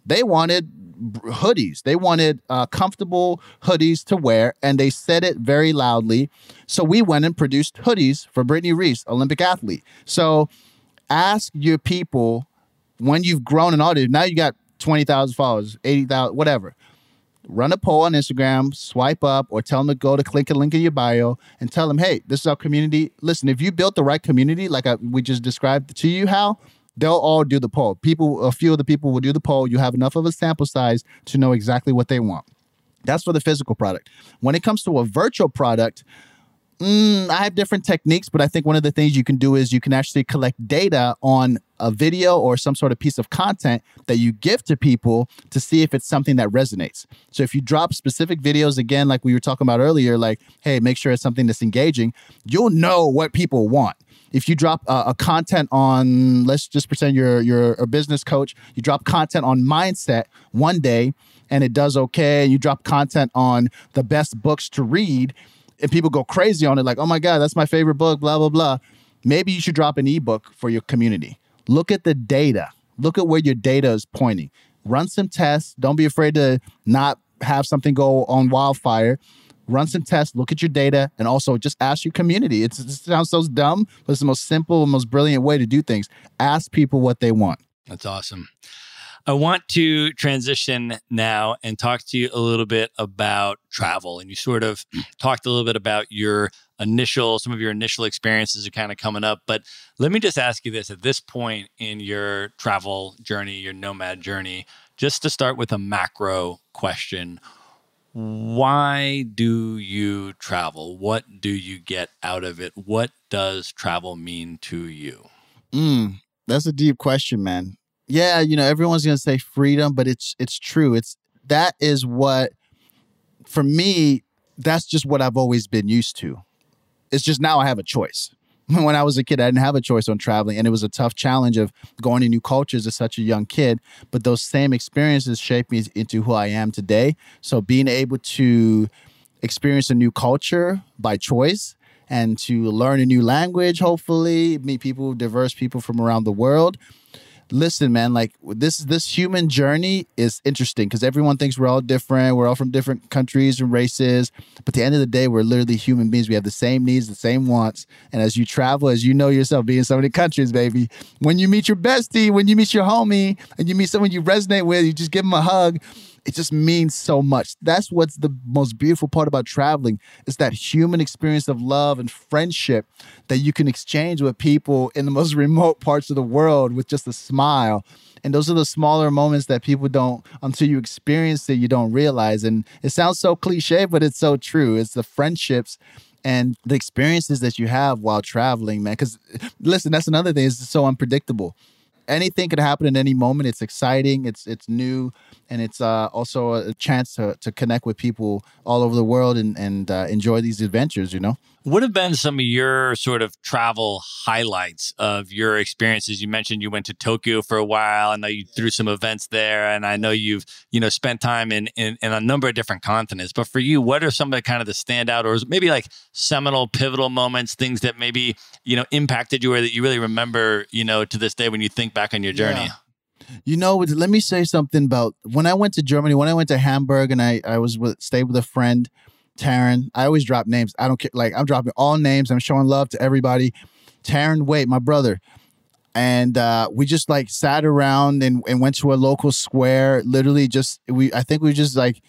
They wanted hoodies. They wanted uh, comfortable hoodies to wear, and they said it very loudly. So we went and produced hoodies for Brittney Reese, Olympic athlete. So ask your people when you've grown an audience, now you got 20,000 followers, 80,000, whatever. run a poll on Instagram, swipe up, or tell them to go to click a link in your bio and tell them, hey, this is our community. Listen, if you built the right community, like I, we just described to you, how they'll all do the poll. People, a few of the people will do the poll. You have enough of a sample size to know exactly what they want. That's for the physical product. When it comes to a virtual product, Mm, I have different techniques, but I think one of the things you can do is you can actually collect data on a video or some sort of piece of content that you give to people to see if it's something that resonates. So if you drop specific videos, again, like we were talking about earlier, like, hey, make sure it's something that's engaging, you'll know what people want. If you drop uh, a content on, let's just pretend you're you're a business coach, you drop content on mindset one day and it does okay, you drop content on the best books to read and people go crazy on it, like, oh my God, that's my favorite book, blah, blah, blah. Maybe you should drop an ebook for your community. Look at the data. Look at where your data is pointing. Run some tests. Don't be afraid to not have something go on wildfire. Run some tests, look at your data, and also just ask your community. It's, it sounds so dumb, but it's the most simple, most brilliant way to do things. Ask people what they want. That's awesome. I want to transition now and talk to you a little bit about travel. And you sort of talked a little bit about your initial, some of your initial experiences are kind of coming up. But let me just ask you this at this point in your travel journey, your nomad journey, just to start with a macro question. Why do you travel? What do you get out of it? What does travel mean to you? Mm, that's a deep question, man yeah, you know, everyone's gonna say freedom, but it's it's true. It's that is what for me, that's just what I've always been used to. It's just now I have a choice. [LAUGHS] When I was a kid, I didn't have a choice on traveling, and it was a tough challenge of going to new cultures as such a young kid. But those same experiences shaped me into who I am today. So being able to experience a new culture by choice and to learn a new language, hopefully, meet people, diverse people from around the world listen, man, like this this human journey is interesting because everyone thinks we're all different. We're all from different countries and races. But at the end of the day, we're literally human beings. We have the same needs, the same wants. And as you travel, as you know yourself, being in so many countries, baby, when you meet your bestie, when you meet your homie, and you meet someone you resonate with, you just give them a hug it just means so much. That's what's the most beautiful part about traveling is that human experience of love and friendship that you can exchange with people in the most [LAUGHS] remote parts of the world with just a smile. And those are the smaller moments that people don't, until you experience it, you don't realize. And it sounds so cliche, but it's so true. It's the friendships and the experiences that you have while traveling, man. Because listen, that's another thing, it's so unpredictable anything could happen at any moment. It's exciting. It's it's new, and it's uh, also a chance to to connect with people all over the world and and uh, enjoy these adventures. You know. What have been some of your sort of travel highlights of your experiences? You mentioned you went to Tokyo for a while. I know you threw some events there, and I know you've you know spent time in, in, in a number of different continents. But for you, what are some of the kind of the standout, or maybe like seminal, pivotal moments, things that maybe you know impacted you, or that you really remember, you know, to this day when you think back on your journey? Yeah. You know, let me say something about when I went to Germany. When I went to Hamburg, and I I was with stayed with a friend Taryn. I always drop names. I don't care. Like I'm dropping all names. I'm showing love to everybody. Taryn Wait, my brother. And uh, we just like sat around and, and went to a local square. Literally, just we. I think we just like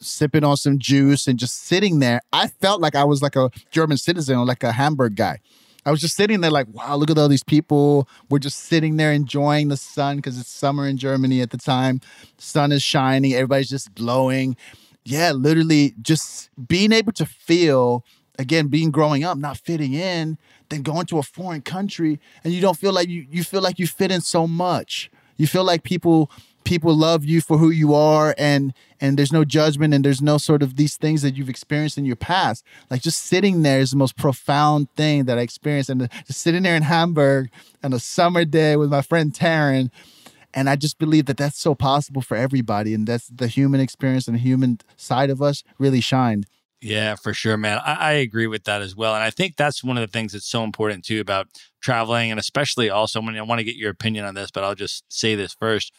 sipping on some juice and just sitting there. I felt like I was like a German citizen or like a Hamburg guy. I was just sitting there like, wow, look at all these people. We're just sitting there enjoying the sun because it's summer in Germany at the time. Sun is shining, everybody's just glowing yeah, literally just being able to feel again being growing up not fitting in then going to a foreign country and you don't feel like you you feel like you fit in so much. You feel like people people love you for who you are and and there's no judgment and there's no sort of these things that you've experienced in your past. Like just sitting there is the most profound thing that i experienced. And uh, just sitting there in hamburg on a summer day with my friend taryn and I just believe that that's so possible for everybody. And that's the human experience and the human side of us really shined. Yeah, for sure, man. I, I, agree with that as well. And I think that's one of the things that's so important too about traveling. And especially also when I want to get your opinion on this, but I'll just say this first.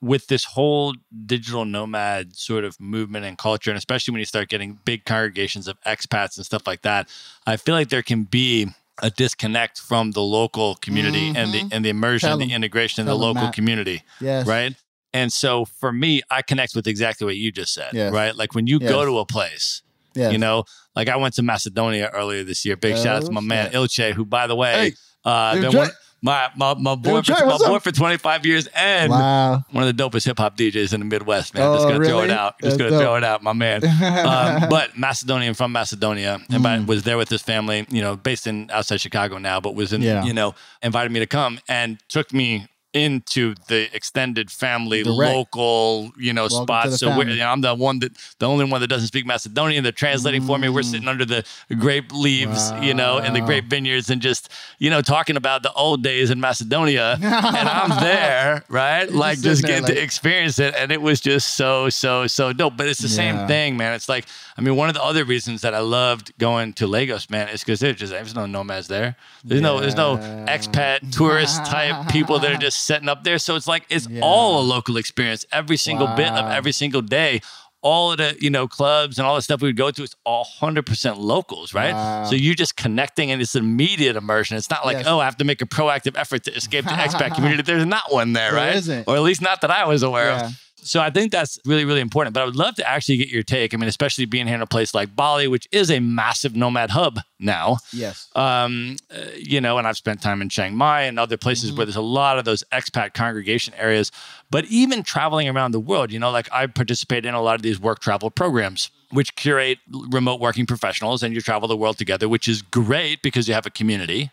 With this whole digital nomad sort of movement and culture, and especially when you start getting big congregations of expats and stuff like that, I feel like there can be a disconnect from the local community mm-hmm. and the and the immersion, Tell and the integration in the local community. Yes. Right. And so for me, I connect with exactly what you just said, Yes. right? Like when you go to a place, Yeah. you know, like I went to Macedonia earlier this year. Big shout out to my Oh, man shit. Ilche, who, by the way, Hey, uh, been Ilche. one, my my my boy, for, my boy for 25 years and wow. one of the dopest hip hop DJs in the Midwest, man. Oh, Just gonna throw it out. Just That's gonna dope. throw it out, my man. [LAUGHS] um, but Macedonian from Macedonia, and Mm. was there with his family. You know, based in outside Chicago now, but was in. Yeah. You know, invited me to come and took me into the extended family Direct. local you know Welcome to spots so we're, family. you know, i'm the one that the only one that doesn't speak macedonian they're translating for me we're Mm. sitting under the grape leaves you know in the Wow. grape vineyards and just you know talking about the old days in macedonia and i'm [LAUGHS] there right You're like just just getting to experience it and it was just so so so dope but it's the Yeah. same thing man it's like i mean one of the other reasons that i loved going to lagos man is because there's just there's no nomads there there's no there's no expat tourist type people that are [LAUGHS] just setting up there so it's like it's Yeah. all a local experience every single bit of every single day all of the you know clubs and all the stuff we would go to it's all 100% locals right Wow. so you're just connecting and it's immediate immersion it's not like Yes. oh i have to make a proactive effort to escape the expat community [LAUGHS] there's not one there There right isn't. or at least not that i was aware Yeah. of so I think that's really, really important. But I would love to actually get your take. I mean, especially being here in a place like Bali, which is a massive nomad hub now. Yes. Um, uh, you know, and I've spent time in Chiang Mai and other places Mm-hmm. where there's a lot of those expat congregation areas. But even traveling around the world, you know, like I participate in a lot of these work travel programs, which curate remote working professionals, and you travel the world together, which is great because you have a community.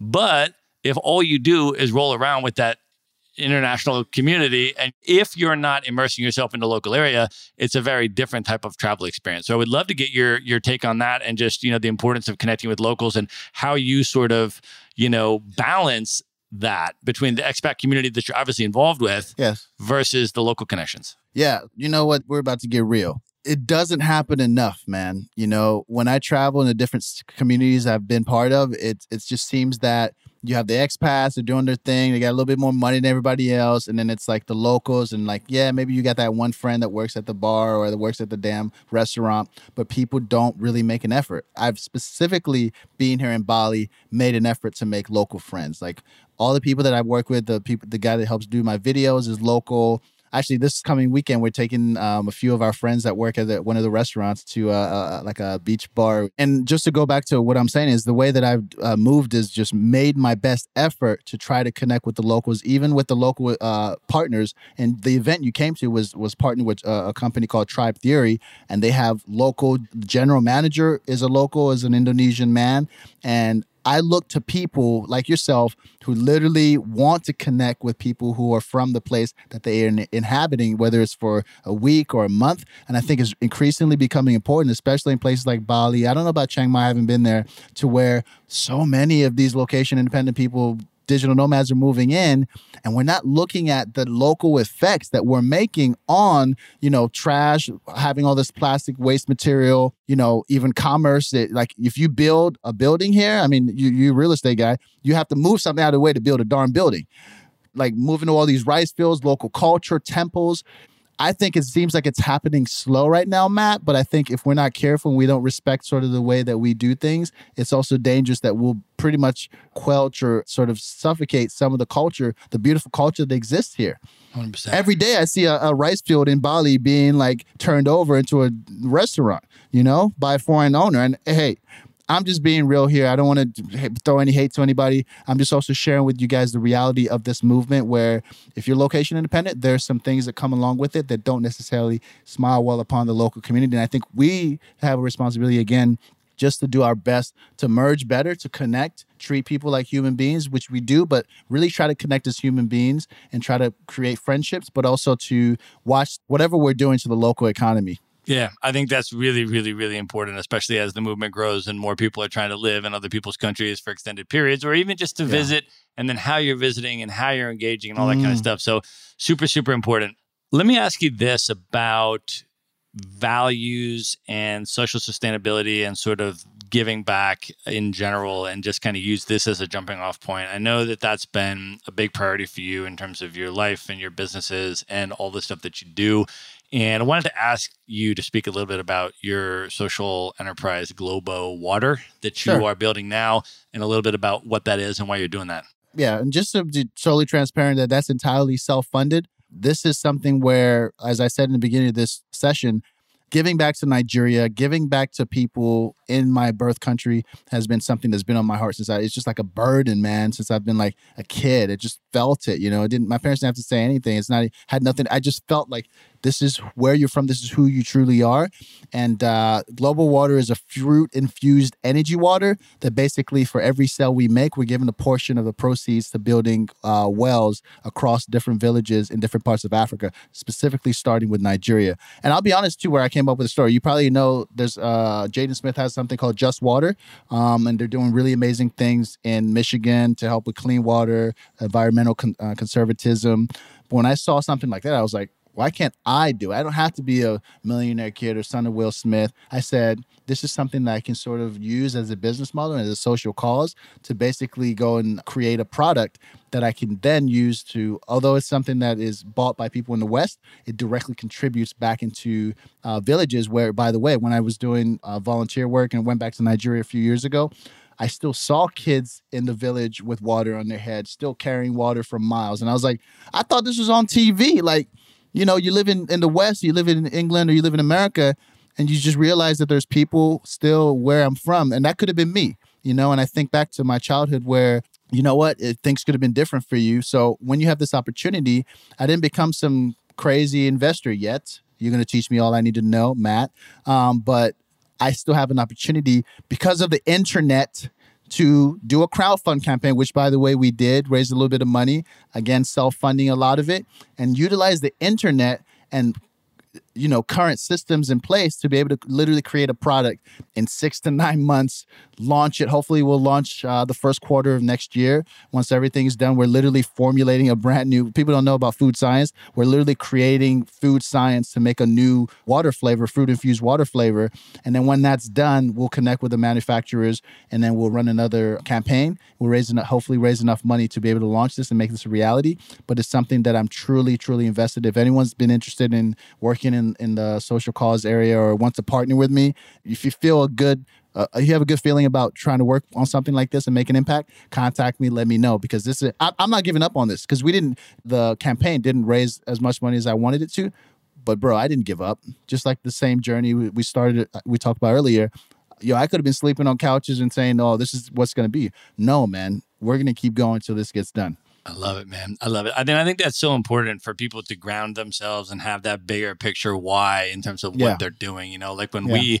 But if all you do is roll around with that international community and if you're not immersing yourself in the local area it's a very different type of travel experience so i would love to get your your take on that and just you know the importance of connecting with locals and how you sort of you know balance that between the expat community that you're obviously involved with Yes. versus the local connections Yeah, you know what? We're about to get real. It doesn't happen enough, man. You know, when I travel in the different communities I've been part of, it it just seems that you have the expats, they're doing their thing, they got a little bit more money than everybody else, and then it's like the locals and like, yeah, maybe you got that one friend that works at the bar or that works at the damn restaurant, but people don't really make an effort. I've specifically being here in Bali made an effort to make local friends. Like all the people that I work with, the people the guy that helps do my videos is local actually this coming weekend we're taking um, a few of our friends that work at the, one of the restaurants to uh, uh, like a beach bar. And just to go back to what i'm saying is the way that i've uh, moved is just made my best effort to try to connect with the locals even with the local uh, partners. And the event you came to was was partnered with uh, a company called tribe theory and they have local general manager is a local is an indonesian man and I look to people like yourself who literally want to connect with people who are from the place that they are in- inhabiting, whether it's for a week or a month. And I think it's increasingly becoming important, especially in places like Bali. I don't know about Chiang Mai, I haven't been there, to where so many of these location independent people digital nomads are moving in and we're not looking at the local effects that we're making on you know trash having all this plastic waste material you know even commerce that like if you build a building here i mean you you real estate guy you have to move something out of the way to build a darn building. Like moving to all these rice fields local culture temples I think it seems like it's happening slow right now, Matt. But I think if we're not careful and we don't respect sort of the way that we do things, it's also dangerous that we'll pretty much quelch or sort of suffocate some of the culture, the beautiful culture that exists here. 100% Every day I see a, a rice field in Bali being like turned over into a restaurant, you know, by a foreign owner. And hey, I'm just being real here. I don't want to throw any hate to anybody. I'm just also sharing with you guys the reality of this movement where if you're location independent, there's some things that come along with it that don't necessarily smile well upon the local community. And I think we have a responsibility again just to do our best to merge better, to connect, treat people like human beings, which we do, but really try to connect as human beings and try to create friendships, but also to watch whatever we're doing to the local economy. Yeah, I think that's really, really, really important, especially as the movement grows and more people are trying to live in other people's countries for extended periods or even just to Yeah. visit and then how you're visiting and how you're engaging and all that kind of Mm. stuff. So, super, super important. Let me ask you this about values and social sustainability and sort of giving back in general and just kind of use this as a jumping off point. I know that that's been a big priority for you in terms of your life and your businesses and all the stuff that you do. And I wanted to ask you to speak a little bit about your social enterprise, Globo Water, that you Sure. are building now, and a little bit about what that is and why you're doing that. yeah, and just to be totally transparent that that's entirely self-funded. this is something where, as I said in the beginning of this session, giving back to Nigeria, giving back to people in my birth country has been something that's been on my heart since I, it's just like a burden, man, since I've been like a kid. It just felt it, you know, it didn't, my parents didn't have to say anything. It's not, had nothing. I just felt like this is where you're from. This is who you truly are. And uh, Global Water is a fruit infused energy water that basically, for every cell we make, we're given a portion of the proceeds to building uh, wells across different villages in different parts of Africa, specifically starting with Nigeria. And I'll be honest too, where I came up with the story. You probably know there's uh, Jaden Smith has something called Just Water, um, and they're doing really amazing things in Michigan to help with clean water, environmental con- uh, conservatism. But when I saw something like that, I was like, why can't I do it? I don't have to be a millionaire kid or son of Will Smith. I said, this is something that I can sort of use as a business model and as a social cause to basically go and create a product that I can then use to, although it's something that is bought by people in the West, it directly contributes back into uh, villages where, by the way, when I was doing uh, volunteer work and went back to Nigeria a few years ago, I still saw kids in the village with water on their head, still carrying water for miles. And I was like, I thought this was on TV. Like, you know, you live in, in the West, you live in England or you live in America, and you just realize that there's people still where I'm from. And that could have been me, you know, and I think back to my childhood where, you know what, it, things could have been different for you. So when you have this opportunity, I didn't become some crazy investor yet. You're going to teach me all I need to know, Matt. Um, but I still have an opportunity because of the internet to do a crowdfund campaign, which by the way we did, raise a little bit of money, again self-funding a lot of it, and utilize the internet and you know current systems in place to be able to literally create a product in six to nine months launch it. Hopefully we'll launch uh, the first quarter of next year. Once everything is done we're literally formulating a brand new people don't know about food science. We're literally creating food science to make a new water flavor fruit infused water flavor. And then when that's done we'll connect with the manufacturers and then we'll run another campaign. We'll raise enough, hopefully raise enough money to be able to launch this and make this a reality. But it's something that i'm truly truly invested if anyone's been interested in working in in, in the social cause area or wants to partner with me, if you feel a good uh, you have a good feeling about trying to work on something like this and make an impact, contact me. Let me know because this is I, I'm not giving up on this because we didn't the campaign didn't raise as much money as I wanted it to, but bro, I didn't give up. Just like the same journey we, we started, uh, we talked about earlier. Yo, I could have been sleeping on couches and saying, "Oh, this is what's going to be." No, man, we're going to keep going until this gets done. I love it, man. I love it. I think I think that's so important for people to ground themselves and have that bigger picture why in terms of yeah. what they're doing. You know, like when yeah. we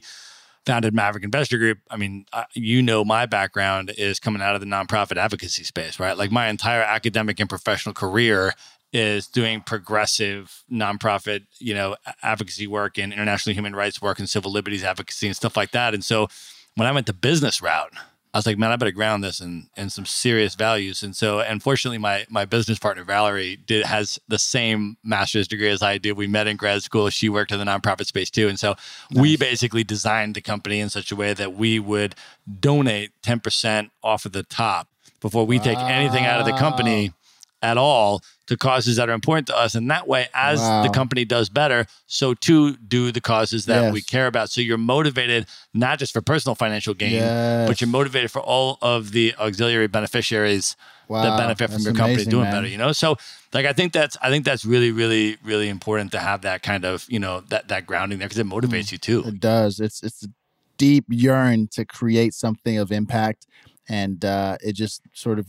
founded Maverick Investor Group. I mean, you know, my background is coming out of the nonprofit advocacy space, right? Like my entire academic and professional career is doing progressive nonprofit, you know, advocacy work and international human rights work and civil liberties advocacy and stuff like that. And so when I went the business route, I was like, man, I better ground this in, in some serious values. And so, unfortunately, my my business partner Valerie did has the same master's degree as I did. We met in grad school. She worked in the nonprofit space too, and so nice. we basically designed the company in such a way that we would donate ten percent off of the top before we wow. take anything out of the company at all to causes that are important to us. And that way, as wow. the company does better, so too do the causes that yes. we care about. So you're motivated not just for personal financial gain, yes. but you're motivated for all of the auxiliary beneficiaries wow. that benefit from your company doing man. better, you know? So like I think that's I think that's really, really, really important to have that kind of, you know, that that grounding there because it motivates mm, you too. It does. It's it's a deep yearn to create something of impact. And uh, it just sort of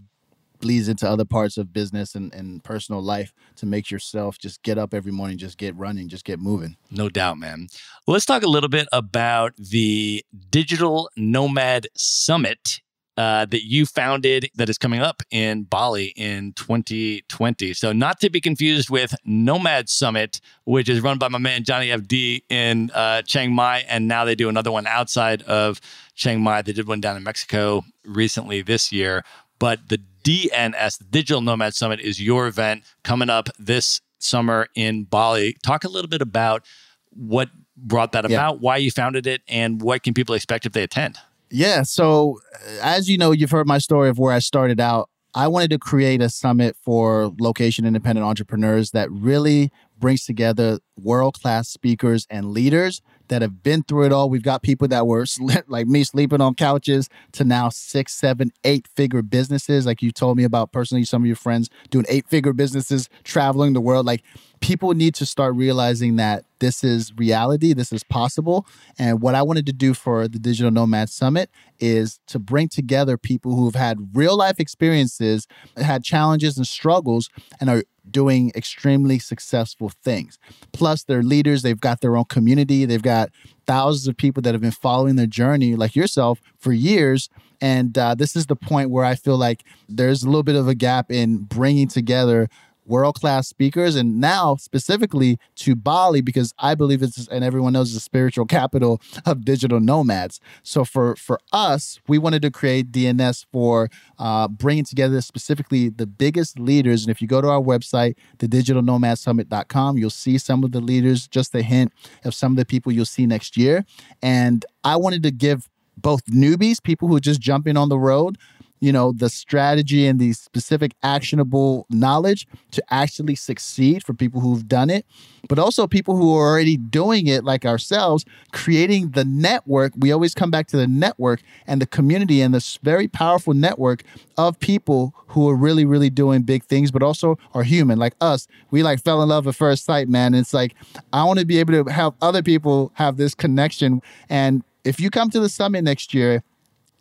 bleeds into other parts of business and, and personal life to make yourself just get up every morning, just get running, just get moving. No doubt, man. Let's talk a little bit about the Digital Nomad Summit uh, that you founded that is coming up in Bali in 2020. So, not to be confused with Nomad Summit, which is run by my man Johnny FD in uh, Chiang Mai. And now they do another one outside of Chiang Mai. They did one down in Mexico recently this year. But the DNS, the Digital Nomad Summit, is your event coming up this summer in Bali. Talk a little bit about what brought that yeah. about, why you founded it, and what can people expect if they attend? Yeah. So, uh, as you know, you've heard my story of where I started out. I wanted to create a summit for location independent entrepreneurs that really brings together world class speakers and leaders that have been through it all. We've got people that were [LAUGHS] like me sleeping on couches to now six, seven, eight figure businesses. Like you told me about personally, some of your friends doing eight figure businesses, traveling the world. Like people need to start realizing that this is reality, this is possible. And what I wanted to do for the Digital Nomad Summit is to bring together people who've had real life experiences, had challenges and struggles, and are doing extremely successful things. Plus, they're leaders, they've got their own community, they've got thousands of people that have been following their journey, like yourself, for years. And uh, this is the point where I feel like there's a little bit of a gap in bringing together world class speakers, and now specifically to Bali because I believe it's and everyone knows the spiritual capital of digital nomads. So for for us, we wanted to create DNS for uh, bringing together specifically the biggest leaders. And if you go to our website, thedigitalnomadsummit.com, you'll see some of the leaders. Just a hint of some of the people you'll see next year. And I wanted to give both newbies, people who are just jumping on the road, you know the strategy and the specific actionable knowledge to actually succeed for people who've done it but also people who are already doing it like ourselves creating the network. We always come back to the network and the community and this very powerful network of people who are really really doing big things but also are human. Like us we like fell in love at first sight man. It's like i want to be able to help other people have this connection. And if you come to the summit next year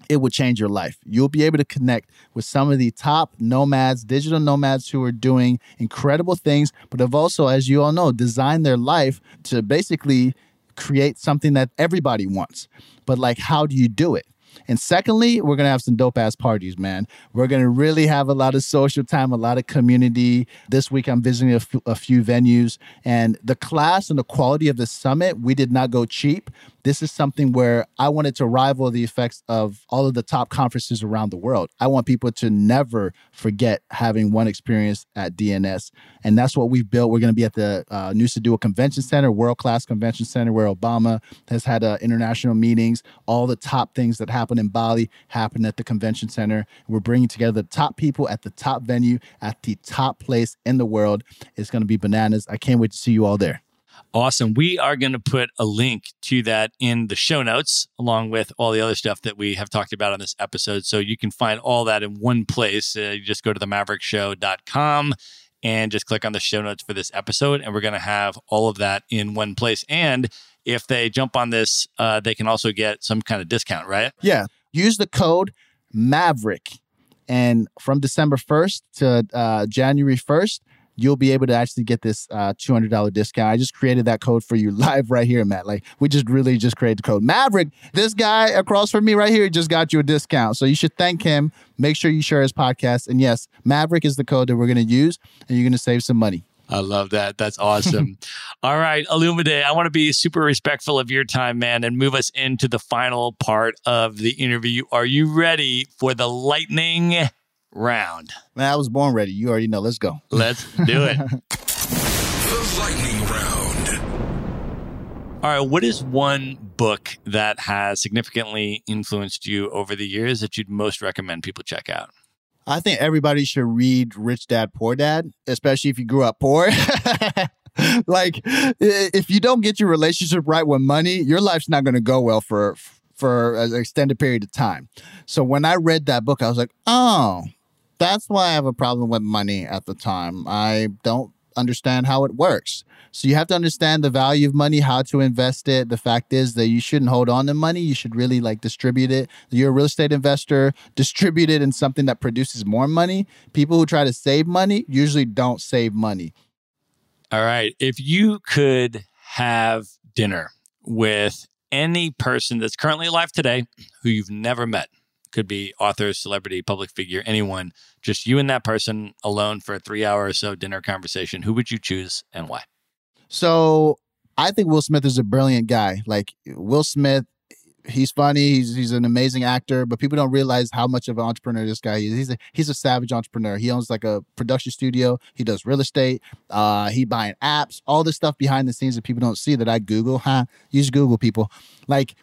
it will change your life. You'll be able to connect with some of the top nomads, digital nomads who are doing incredible things, but have also, as you all know, designed their life to basically create something that everybody wants. But like, how do you do it? And secondly, we're gonna have some dope ass parties, man. We're gonna really have a lot of social time, a lot of community. This week, I'm visiting a, f- a few venues, and the class and the quality of the summit, we did not go cheap. This is something where I wanted to rival the effects of all of the top conferences around the world. I want people to never forget having one experience at DNS. And that's what we've built. We're going to be at the uh, Nusa Dua Convention Center, world class convention center, where Obama has had uh, international meetings. All the top things that happen in Bali happened at the convention center. We're bringing together the top people at the top venue, at the top place in the world. It's going to be bananas. I can't wait to see you all there. Awesome. We are going to put a link to that in the show notes, along with all the other stuff that we have talked about on this episode. So you can find all that in one place. Uh, you just go to themaverickshow.com and just click on the show notes for this episode. And we're going to have all of that in one place. And if they jump on this, uh, they can also get some kind of discount, right? Yeah. Use the code MAVERICK. And from December 1st to uh, January 1st, you'll be able to actually get this uh, $200 discount. I just created that code for you [LAUGHS] live right here, Matt. Like, we just really just created the code. Maverick, this guy across from me right here just got you a discount. So you should thank him. Make sure you share his podcast. And yes, Maverick is the code that we're going to use, and you're going to save some money. I love that. That's awesome. [LAUGHS] All right, Olumide, I want to be super respectful of your time, man, and move us into the final part of the interview. Are you ready for the lightning round. Man, I was born ready. You already know. Let's go. Let's do it. [LAUGHS] the lightning round. All right. What is one book that has significantly influenced you over the years that you'd most recommend people check out? I think everybody should read Rich Dad Poor Dad, especially if you grew up poor. [LAUGHS] like if you don't get your relationship right with money, your life's not going to go well for for an extended period of time. So when I read that book, I was like, "Oh, that's why I have a problem with money at the time. I don't understand how it works. So you have to understand the value of money, how to invest it. The fact is that you shouldn't hold on to money. You should really like distribute it. You're a real estate investor, [LAUGHS] distribute it in something that produces more money. People who try to save money usually don't save money. All right. If you could have dinner with any person that's currently alive today who you've never met, could be author, celebrity, public figure, anyone, just you and that person alone for a three hour or so dinner conversation, who would you choose and why? So I think Will Smith is a brilliant guy. Like Will Smith, he's funny. He's he's an amazing actor, but people don't realize how much of an entrepreneur this guy is. He's a he's a savage entrepreneur. He owns like a production studio. He does real estate. Uh, he buying apps. All this stuff behind the scenes that people don't see that I Google. Huh? Use Google, people. Like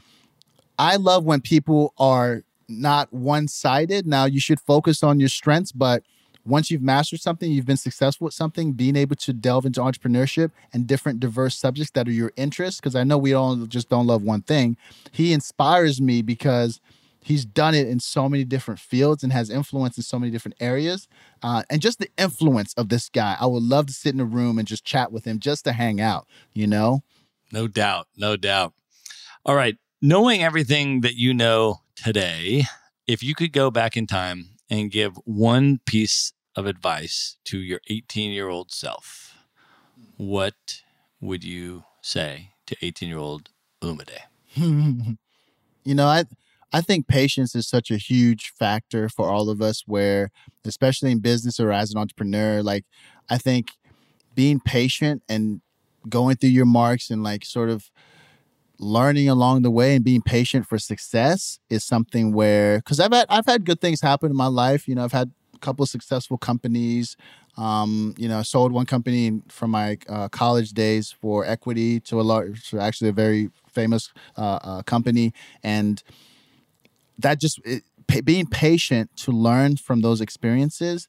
I love when people are not one sided. Now, you should focus on your strengths, but once you've mastered something, you've been successful at something, being able to delve into entrepreneurship and different diverse subjects that are your interests, because I know we all just don't love one thing. He inspires me because he's done it in so many different fields and has influence in so many different areas. Uh, and just the influence of this guy, I would love to sit in a room and just chat with him, just to hang out, you know? No doubt. No doubt. All right. Knowing everything that you know today, if you could go back in time and give one piece of advice to your 18 year old self, what would you say to 18 year old Olumide? [LAUGHS] you know, I I think patience is such a huge factor for all of us where especially in business or as an entrepreneur, like I think being patient and going through your marks and like sort of learning along the way and being patient for success is something where because I've had I've had good things happen in my life. You know, I've had a couple of successful companies. Um, you know, I sold one company from my uh, college days for equity to a large, to actually a very famous uh, uh, company, and that just it, being patient to learn from those experiences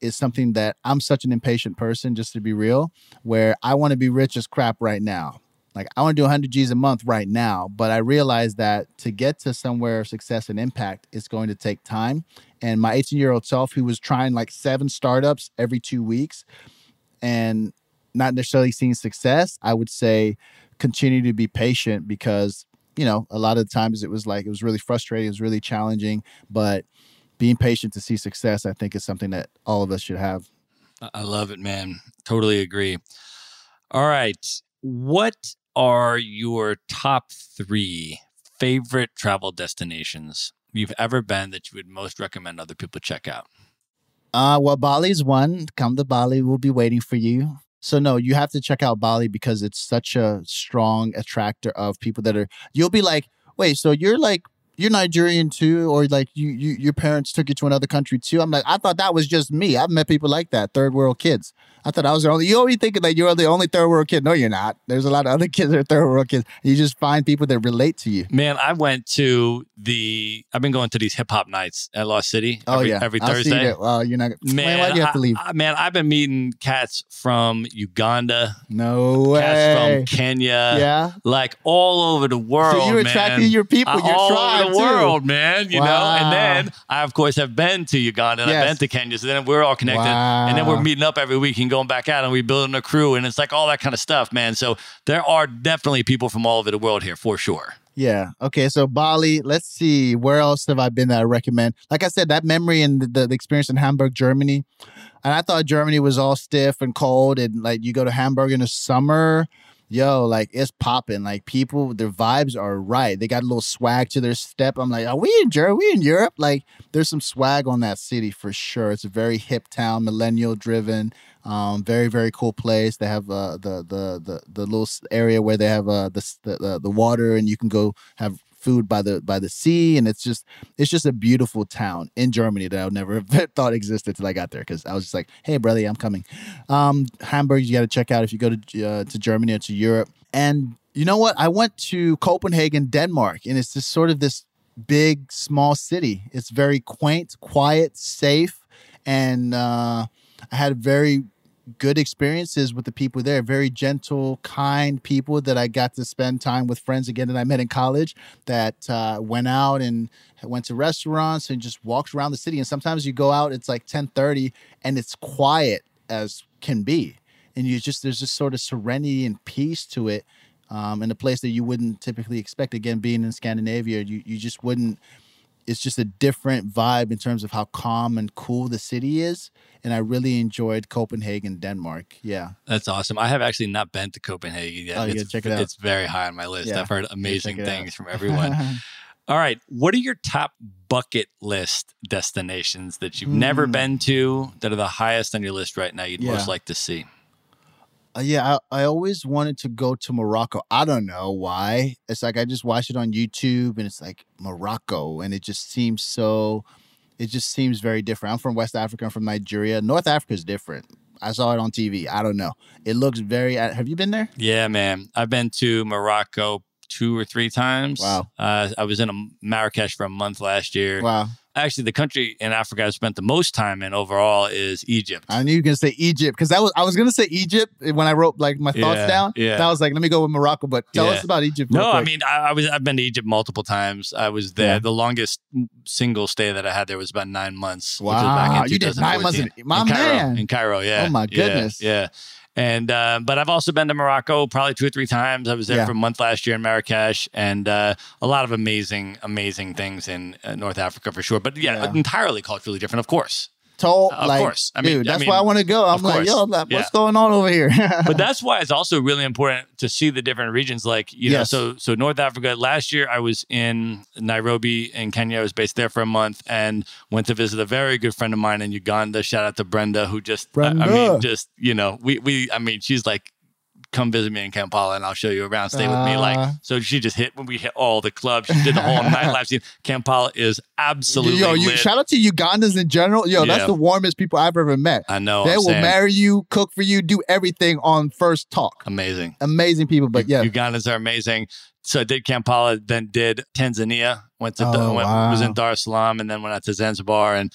is something that I'm such an impatient person, just to be real, where I want to be rich as crap right now. Like I want to do 100 G's a month right now, but I realize that to get to somewhere of success and impact, it's going to take time. And my 18 year old self, who was trying like seven startups every two weeks and not necessarily seeing success, I would say continue to be patient because, you know, a lot of times it was like, it was really frustrating, it was really challenging, but being patient to see success, I think is something that all of us should have. I love it, man. Totally agree. All right. What are your top three favorite travel destinations you've ever been that you would most recommend other people check out? Uh, well, Bali's one. Come to Bali, we'll be waiting for you. So no, you have to check out Bali because it's such a strong attractor of people that are. You'll be like, wait, so you're like you're Nigerian too, or like you, you your parents took you to another country too. I'm like, I thought that was just me. I've met people like that, third world kids. I thought I was the only. You always thinking that you're the only third world kid. No, you're not. There's a lot of other [LAUGHS] kids that are third world kids. You just find people that relate to you. Man, I went to the. I've been going to these hip hop nights at Lost City. Oh every, yeah, every Thursday. Well, you're not. Man, Man, why do you have to leave? I, I- man, I've been meeting cats from Uganda, no way. cats from Kenya, yeah. like all over the world. So you're man. attracting your people, Uh, your tribe the too. world, man. You know, and then I of course have been to Uganda and I've been to Kenya. So then we're all connected, Wow. and then we're meeting up every week and going back out, and we building a crew, and it's like all that kind of stuff, man. So there are definitely people from all over the world here for sure. Yeah. Okay. So Bali. Let's see. Where else have I been that I recommend? Like I said, that memory and the, the experience in Hamburg, Germany. And I thought Germany was all stiff and cold, and like you go to Hamburg in the summer, yo, like it's popping. Like people, their vibes are right. They got a little swag to their step. I'm like, are we in Europe? We in Europe? Like there's some swag on that city for sure. It's a very hip town, millennial driven. Um, very very cool place. They have uh, the the the the little area where they have uh, the the the water, and you can go have food by the by the sea, and it's just it's just a beautiful town in Germany that I would never [LAUGHS] have thought existed till I got there. Because I was just like, hey brother, I'm coming. Um, Hamburg, you got to check out if you go to uh, to Germany or to Europe. And you know what? I went to Copenhagen, Denmark, and it's just sort of this big small city. It's very quaint, quiet, safe, and uh, I had a very good experiences with the people there. Very gentle, kind people that I got to spend time with friends again that I met in college that uh, went out and went to restaurants and just walked around the city. And sometimes you go out, it's like 1030 and it's quiet as can be. And you just, there's just sort of serenity and peace to it um, in a place that you wouldn't typically expect. Again, being in Scandinavia, you, you just wouldn't it's just a different vibe in terms of how calm and cool the city is. And I really enjoyed Copenhagen, Denmark. Yeah. That's awesome. I have actually not been to Copenhagen yet. Oh, you it's, check it out. It's very high on my list. Yeah, I've heard amazing things from everyone. [LAUGHS] All right. What are your top bucket list destinations that you've never Hmm. been to that are the highest on your list right now you'd Yeah. most like to see? Uh, yeah, I, I always wanted to go to Morocco. I don't know why. It's like I just watched it on YouTube and it's like Morocco and it just seems so it just seems very different. I'm from West Africa, I'm from Nigeria. North Africa is different. I saw it on TV. I don't know. It looks very Have you been there? Yeah, man. I've been to Morocco two or three times. Wow. Uh, I was in a Marrakesh for a month last year. Wow. Actually, the country in Africa I've spent the most time in overall is Egypt. I knew you were gonna say Egypt because that was I was gonna say Egypt eh, when I wrote like my thoughts Yeah, down. yeah. I was like, let me go with Morocco, but tell Yeah. us about Egypt. No, I mean, I, I was I've been to Egypt multiple times. I was there. Yeah. The longest single stay that I had there was about nine months. which was Wow, back in you did nine months in- 2014. my Cairo, man. in Cairo. Yeah. Oh, my goodness. Yeah. And uh, but I've also been to Morocco probably two or three times. I was there Yeah. for a month last year in Marrakesh, and uh, a lot of amazing, amazing things in uh, North Africa for sure. But yeah, Yeah. entirely culturally different, of course. Told of like, course. I mean- dude, I that's mean, why I want to go. I'm like, course. yo, like, Yeah. what's going on over here? [LAUGHS] but that's why it's also really important to see the different regions like you know so so north africa last year i was in nairobi in kenya i was based there for a month and went to visit a very good friend of mine in uganda shout out to brenda who just I- I, mean just you know we we i mean she's like come visit me in Kampala and I'll show you around. Stay with me. Like, Uh. so she just hit when we hit all the clubs. She did the whole nightlife scene. [LAUGHS] Kampala is absolutely yo, you lit. shout out to Ugandans in general. Yo, that's the warmest people I've ever met. I know. they I'm will saying. marry you, cook for you, do everything on first talk. Amazing. Amazing people, but yeah, Ugandans are amazing. So I did Kampala, then did Tanzania, went to Oh, went, was in Dar es Salaam, and then went out to Zanzibar and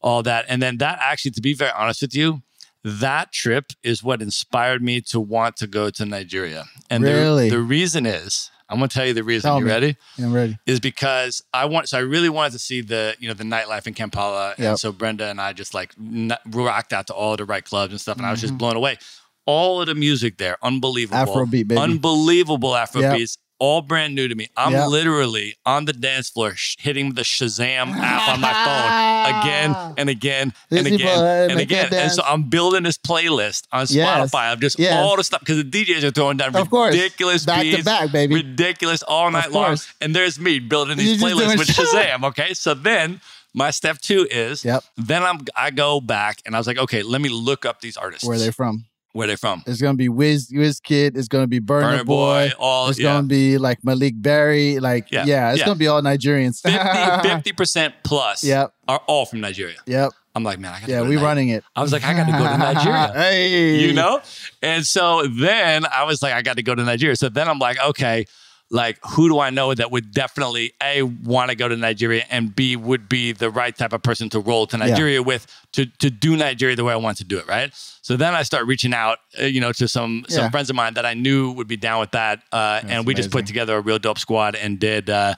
all that. And then that actually, to be very honest with you, that trip is what inspired me to want to go to Nigeria. And Really? the, the reason is, I'm gonna tell you the reason. Tell you me. ready? I'm ready. is because I want so I really wanted to see the you know the nightlife in Kampala, Yep. and so Brenda and I just like n- rocked out to all the right clubs and stuff, and I was Mm-hmm. just blown away. All of the music there, unbelievable, Afrobeat, baby. unbelievable Afrobeats, all brand new to me. I'm Yep. literally on the dance floor sh- hitting the Shazam app on my phone [LAUGHS] again and again and Busy again boy, and again, and so. I'm building this playlist on Yes. Spotify of just Yes. all the stuff because the DJs are throwing down Of course. ridiculous Back to beats, back, baby. ridiculous all night long. And there's me building You're these playlists with shit. [LAUGHS] Shazam. Okay. So then my step two is Yep. then I'm I go back and I was like, okay, let me look up these artists. Where are they from? Where they from? It's gonna be Wiz Wizkid. It's gonna be Burna, Burna Boy. Boy, all it's yeah. gonna be like Malik Berry. Like Yeah, yeah, it's yeah. gonna be all Nigerians. 50 [LAUGHS] percent plus Yep. are all from Nigeria. Yep. I'm like, man, I got Yeah, go to we Ni- running it. I was like, I got to go to Nigeria. [LAUGHS] hey, you know? And so then I was like, I got to go to Nigeria. So then I'm like, okay, like who do I know that would definitely A want to go to Nigeria and B would be the right type of person to roll to Nigeria with to to do Nigeria the way I want to do it, right? So then I start reaching out, uh, you know, to some some Yeah. friends of mine that I knew would be down with that, uh, and we just put together a real dope squad and did. Uh,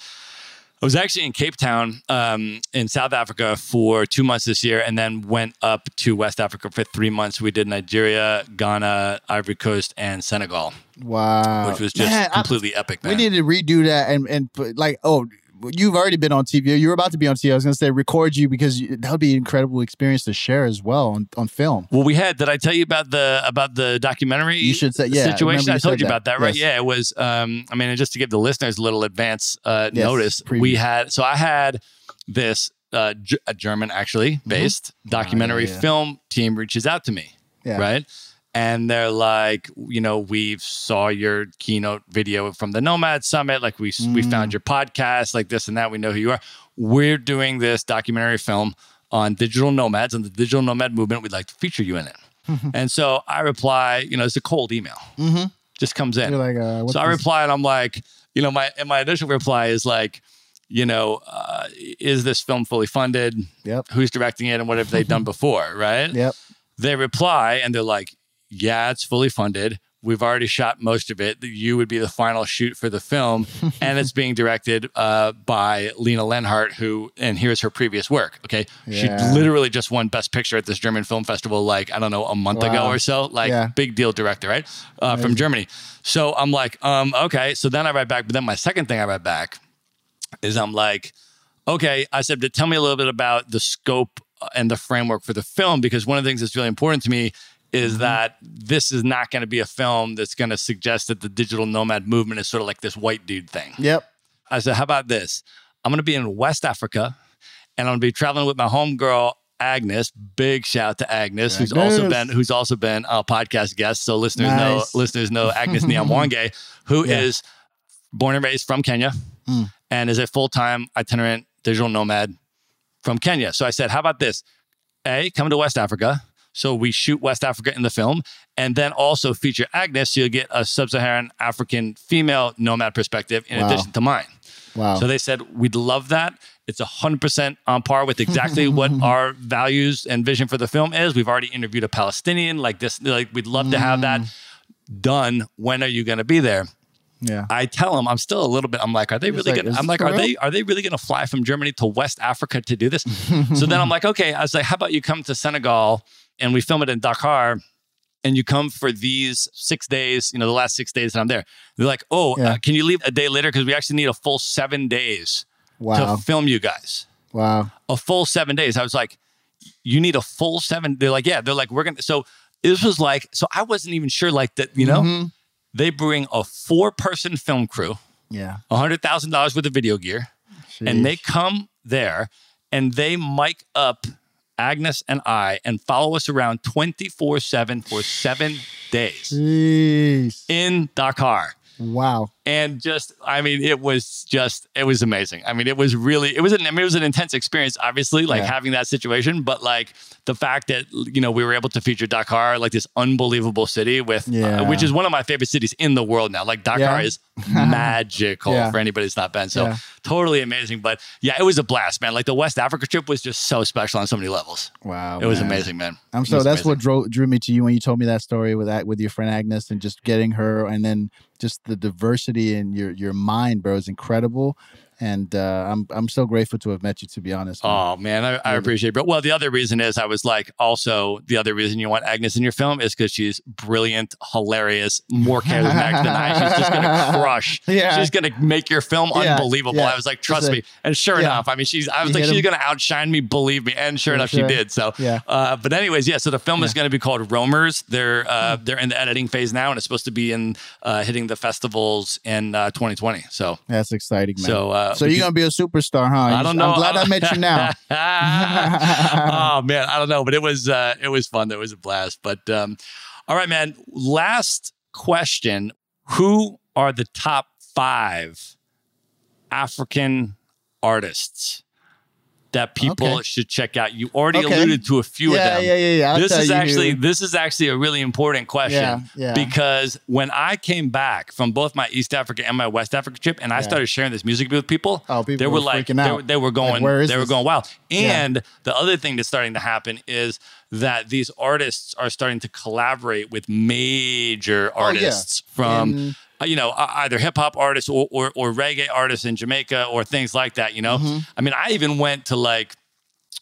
I was actually in Cape Town um, in South Africa for two months this year, and then went up to West Africa for three months. We did Nigeria, Ghana, Ivory Coast, and Senegal, Wow, which was just Man, I- completely epic. Man. we need to redo that and and put, like oh. You've already been on TV. You were about to be on TV. I was going to say record you because you, that would be an incredible experience to share as well on, on film. well, we had. Did I tell you about the about the documentary? You should say- yeah, situation. remember I you told you that. about that, right? Yes. Yeah, it was. Um, I mean, just to give the listeners a little advance uh, Yes, notice, preview. we had. So I had this uh, G- a German actually based documentary Mm-hmm. Ah, yeah. film team reaches out to me. Yeah. right? And they're like, you know, we saw your keynote video from the Nomad Summit. Like we we Mm. found your podcast, like this and that. We know who you are. We're doing this documentary film on digital nomads and the digital nomad movement. We'd like to feature you in it. [LAUGHS] and so I reply, you know, it's a cold email. Mhm. Just comes in. Like, uh, so I reply and I'm like, you know, my and my initial reply is like, you know, uh, is this film fully funded? Yep. Who's directing it and what have they done [LAUGHS] before? Right Yep. they reply and they're like, "Yeah, it's fully funded. We've already shot most of it. You would be the final shoot for the film, [LAUGHS] and it's being directed uh, by Lena Leonhardt, who and here's her previous work. Okay, she literally just won Best Picture at this German film festival, like I don't know, a month ago or so. Like Yeah. big deal director, right, uh, from Germany. So I'm like, um, okay. So then I write back, but then my second thing I write back is I'm like, okay, I said, tell me a little bit about the scope and the framework for the film, because one of the things that's really important to me is Mm-hmm. that this is not going to be a film that's going to suggest that the digital nomad movement is sort of like this white dude thing. Yep. I said, how about this? I'm going to be in West Africa and I'm going to be traveling with my homegirl, Agnes. Big shout to Agnes, who's also been who's also been a podcast guest. So listeners Nice. know listeners know [LAUGHS] Agnes Nyamwange, who is Yeah. born and raised from Kenya Mm. and is a full time itinerant digital nomad from Kenya. So I said, how about this? A, come to West Africa. So we shoot West Africa in the film and then also feature Agnes. So you'll get a sub Saharan African female nomad perspective in Wow. addition to mine. Wow. So they said, we'd love that. It's 100% on par with exactly what [LAUGHS] our values and vision for the film is. We've already interviewed a Palestinian like this. Like, we'd love to have that done. When are you going to be there? Yeah. I tell them I'm still a little bit. I'm like, are they really like, gonna? I'm like, are real? they are they really gonna fly from Germany to West Africa to do this? so then I'm [LAUGHS] like, okay. I was like, how about you come to Senegal and we film it in Dakar, and you come for these six days. You know, the last six days that I'm there. They're like, oh, Yeah. uh, can you leave a day later because we actually need a full seven days Wow. to film you guys. Wow. A full seven days. I was like, you need a full seven. They're like, yeah. They're like, we're gonna. So this was like, so I wasn't even sure like that. You know, Mhm. they bring a four person film crew. Yeah. hundred thousand dollars worth of video gear, and they come there and they mic up Agnes and I and follow us around twenty four seven for seven days Jeez. in Dakar. Wow. And just, I mean, it was just, it was amazing. I mean, it was really, it was an, I mean, it was an intense experience, obviously, like Yeah. having that situation. But like the fact that you know we were able to feature Dakar, like this unbelievable city with, uh, which is one of my favorite cities in the world now. Like Dakar Yeah. is [LAUGHS] magical Yeah. for anybody that's not been. So Yeah. totally amazing. But yeah, it was a blast, man. Like the West Africa trip was just so special on so many levels. Wow. it was man. amazing, man. I'm so that's amazing. what drew drew me to you when you told me that story with that with your friend Agnes and just getting her and then just the diversity in your your mind, bro, is incredible. And uh, I'm I'm so grateful to have met you. To be honest, man. Oh man, I, I appreciate it. But well, the other reason is I was like, also the other reason you want Agnes in your film is because she's brilliant, hilarious, more charismatic than I. She's just gonna [LAUGHS] crush. Yeah. she's gonna make your film Yeah, unbelievable. yeah. I was like, trust a- me. And sure yeah. enough, I mean, she's. I was You like, she's him. gonna outshine me, believe me. And sure enough, sure. she did. So Yeah. Uh, but anyways, yeah. So the film is gonna be called Roamers. They're uh, they're in the editing phase now, and it's supposed to be in uh, hitting the festivals in uh, 2020. So. That's exciting, man. So, uh, so you're gonna be a superstar, huh? I don't know. I'm glad I met you now. [LAUGHS] oh man, I don't know, but it was uh, it was fun. It was a blast. But um, all right, man. Last question: Who are the top five African artists that people Okay. should check out? You already Okay. alluded to a few yeah, of them. yeah, yeah, yeah. I'll this is actually who. this is actually a really important question Yeah, yeah. because when I came back from both my East Africa and my West Africa trip, and I started sharing this music with people, Oh, people they were, were like freaking they, out. were- they were going Like, where is they were this? going wild. And the other thing that's starting to happen is that these artists are starting to collaborate with major Oh, artists from In- you know, uh, either hip hop artists or, or or reggae artists in Jamaica or things like that. You know, Mm-hmm. I mean, I even went to like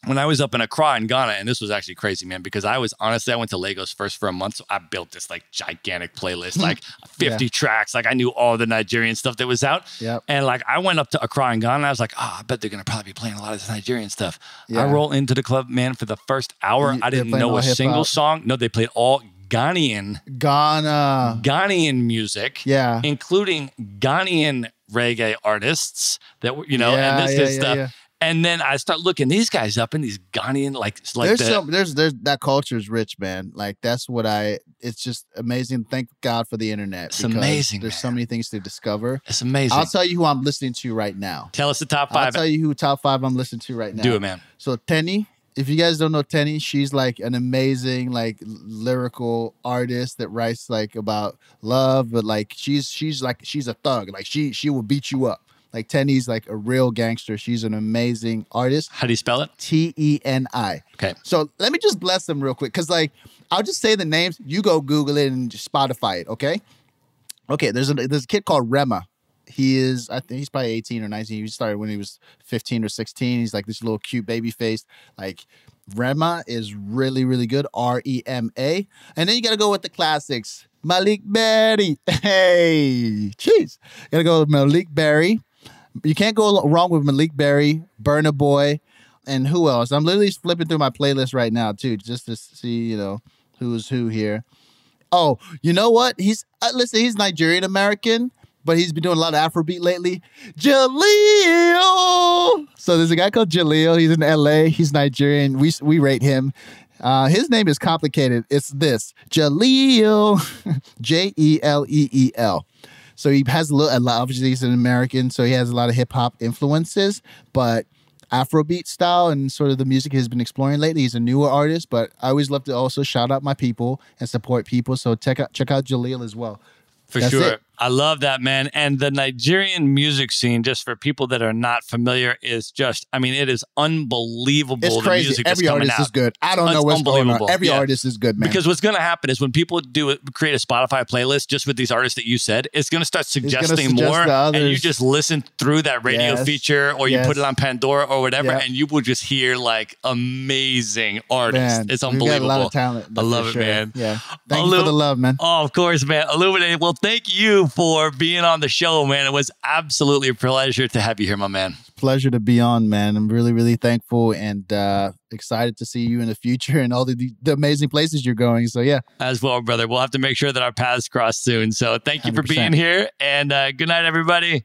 when I was up in Accra in Ghana, and this was actually crazy, man, because I was honestly I went to Lagos first for a month, so I built this like gigantic playlist, [LAUGHS] like fifty tracks. Like I knew all the Nigerian stuff that was out, Yep. and like I went up to Accra in Ghana, and I was like, oh, I bet they're gonna probably be playing a lot of this Nigerian stuff. Yeah. I roll into the club, man, for the first hour, You- I didn't know a single song. No, they played all Ghanaian Ghana. Ghanaian music, Yeah. including Ghanaian reggae artists that were, you know, Yeah, and this yeah, yeah, stuff. And then I start looking these guys up and these Ghanaian, like, like there's the, some there's there's that culture is rich, man. Like that's what I. It's just amazing. Thank God for the internet. It's amazing, There's so many things to discover. it's amazing. I'll tell you who I'm listening to right now. Tell us the top five. I'll tell you who top five I'm listening to right now. Do it, man. So Teni, if you guys don't know Teni, she's like an amazing like lyrical artist that writes like about love, but like she's she's like she's a thug. Like she she will beat you up. Like Teni's like a real gangster. She's an amazing artist. How do you spell it? T E N I. Okay. So let me just bless them real quick, cause like I'll just say the names. You go Google it and just Spotify it. Okay. Okay. There's a there's a kid called Rema. He is I think he's probably 18 or 19. He started when he was 15 or 16. He's like this little cute baby face. Like Rema is really really good. R E M A. And then you gotta go with the classics. Malik Berry. [LAUGHS] Hey, jeez. Gotta go with Malik Berry. You can't go wrong with Malik Berry, Burna Boy, and who else? I'm literally flipping through my playlist right now too, just to see you know who's who here. Oh, you know what? He's uh, listen. He's Nigerian American, but he's been doing a lot of Afrobeat lately. Jeleel. So there's a guy called Jeleel. He's in L.A. He's Nigerian. We we rate him. Uh, his name is complicated. It's this Jeleel, [LAUGHS] J E L E E L. So he has a little. a lot- Obviously, he's an American, so he has a lot of hip hop influences, but Afrobeat style and sort of the music he's been exploring lately. He's a newer artist, but I always love to also shout out my people and support people. So check out check out Jeleel as well. For That's sure. it. I love that, man. And the Nigerian music scene, just for people that are not familiar, is just, I mean, it is unbelievable. It's the crazy. music Every artist out. is good. I don't It's know what's going on. Every Yeah. artist is good, man. Because what's going to happen is when people do it, create a Spotify playlist just with these artists that you said, it's going to start suggesting suggest more, and you just listen through that radio Yes. feature, or you put it on Pandora or whatever, Yeah. and you will just hear like amazing artists. man, it's unbelievable. got a lot of talent. I love for it, sure. man. Yeah. Thank you for the love, man. Oh, of course, man. Olumide. Well, thank you for being on the show, man. It was absolutely a pleasure to have you here, my man. Pleasure to be on, man. I'm really, really thankful and uh, excited to see you in the future and all the, the amazing places you're going. So yeah, As well, brother. We'll have to make sure that our paths cross soon. So thank you for 100%. being here, and uh, good night, everybody.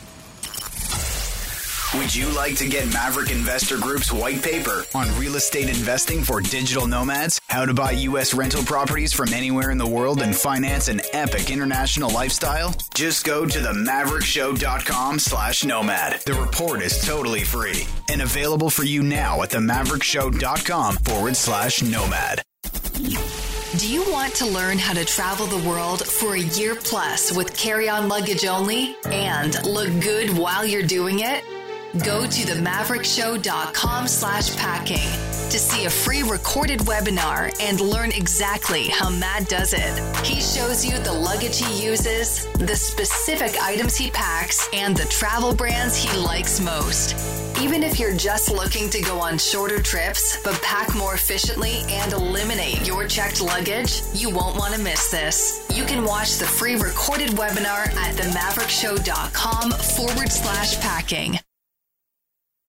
Would you like to get Maverick Investor Group's white paper on real estate investing for digital nomads? How to buy U.S. rental properties from anywhere in the world and finance an epic international lifestyle? Just go to themaverickshow.com slash nomad. The report is totally free and available for you now at themaverickshow.com forward slash nomad. Do you want to learn how to travel the world for a year plus with carry on luggage only and look good while you're doing it? Go to themaverickshow.com slash packing to see a free recorded webinar and learn exactly how Matt does it. He shows you the luggage he uses, the specific items he packs, and the travel brands he likes most. Even if you're just looking to go on shorter trips but pack more efficiently and eliminate your checked luggage, you won't want to miss this. You can watch the free recorded webinar at themaverickshow.com forward slash packing.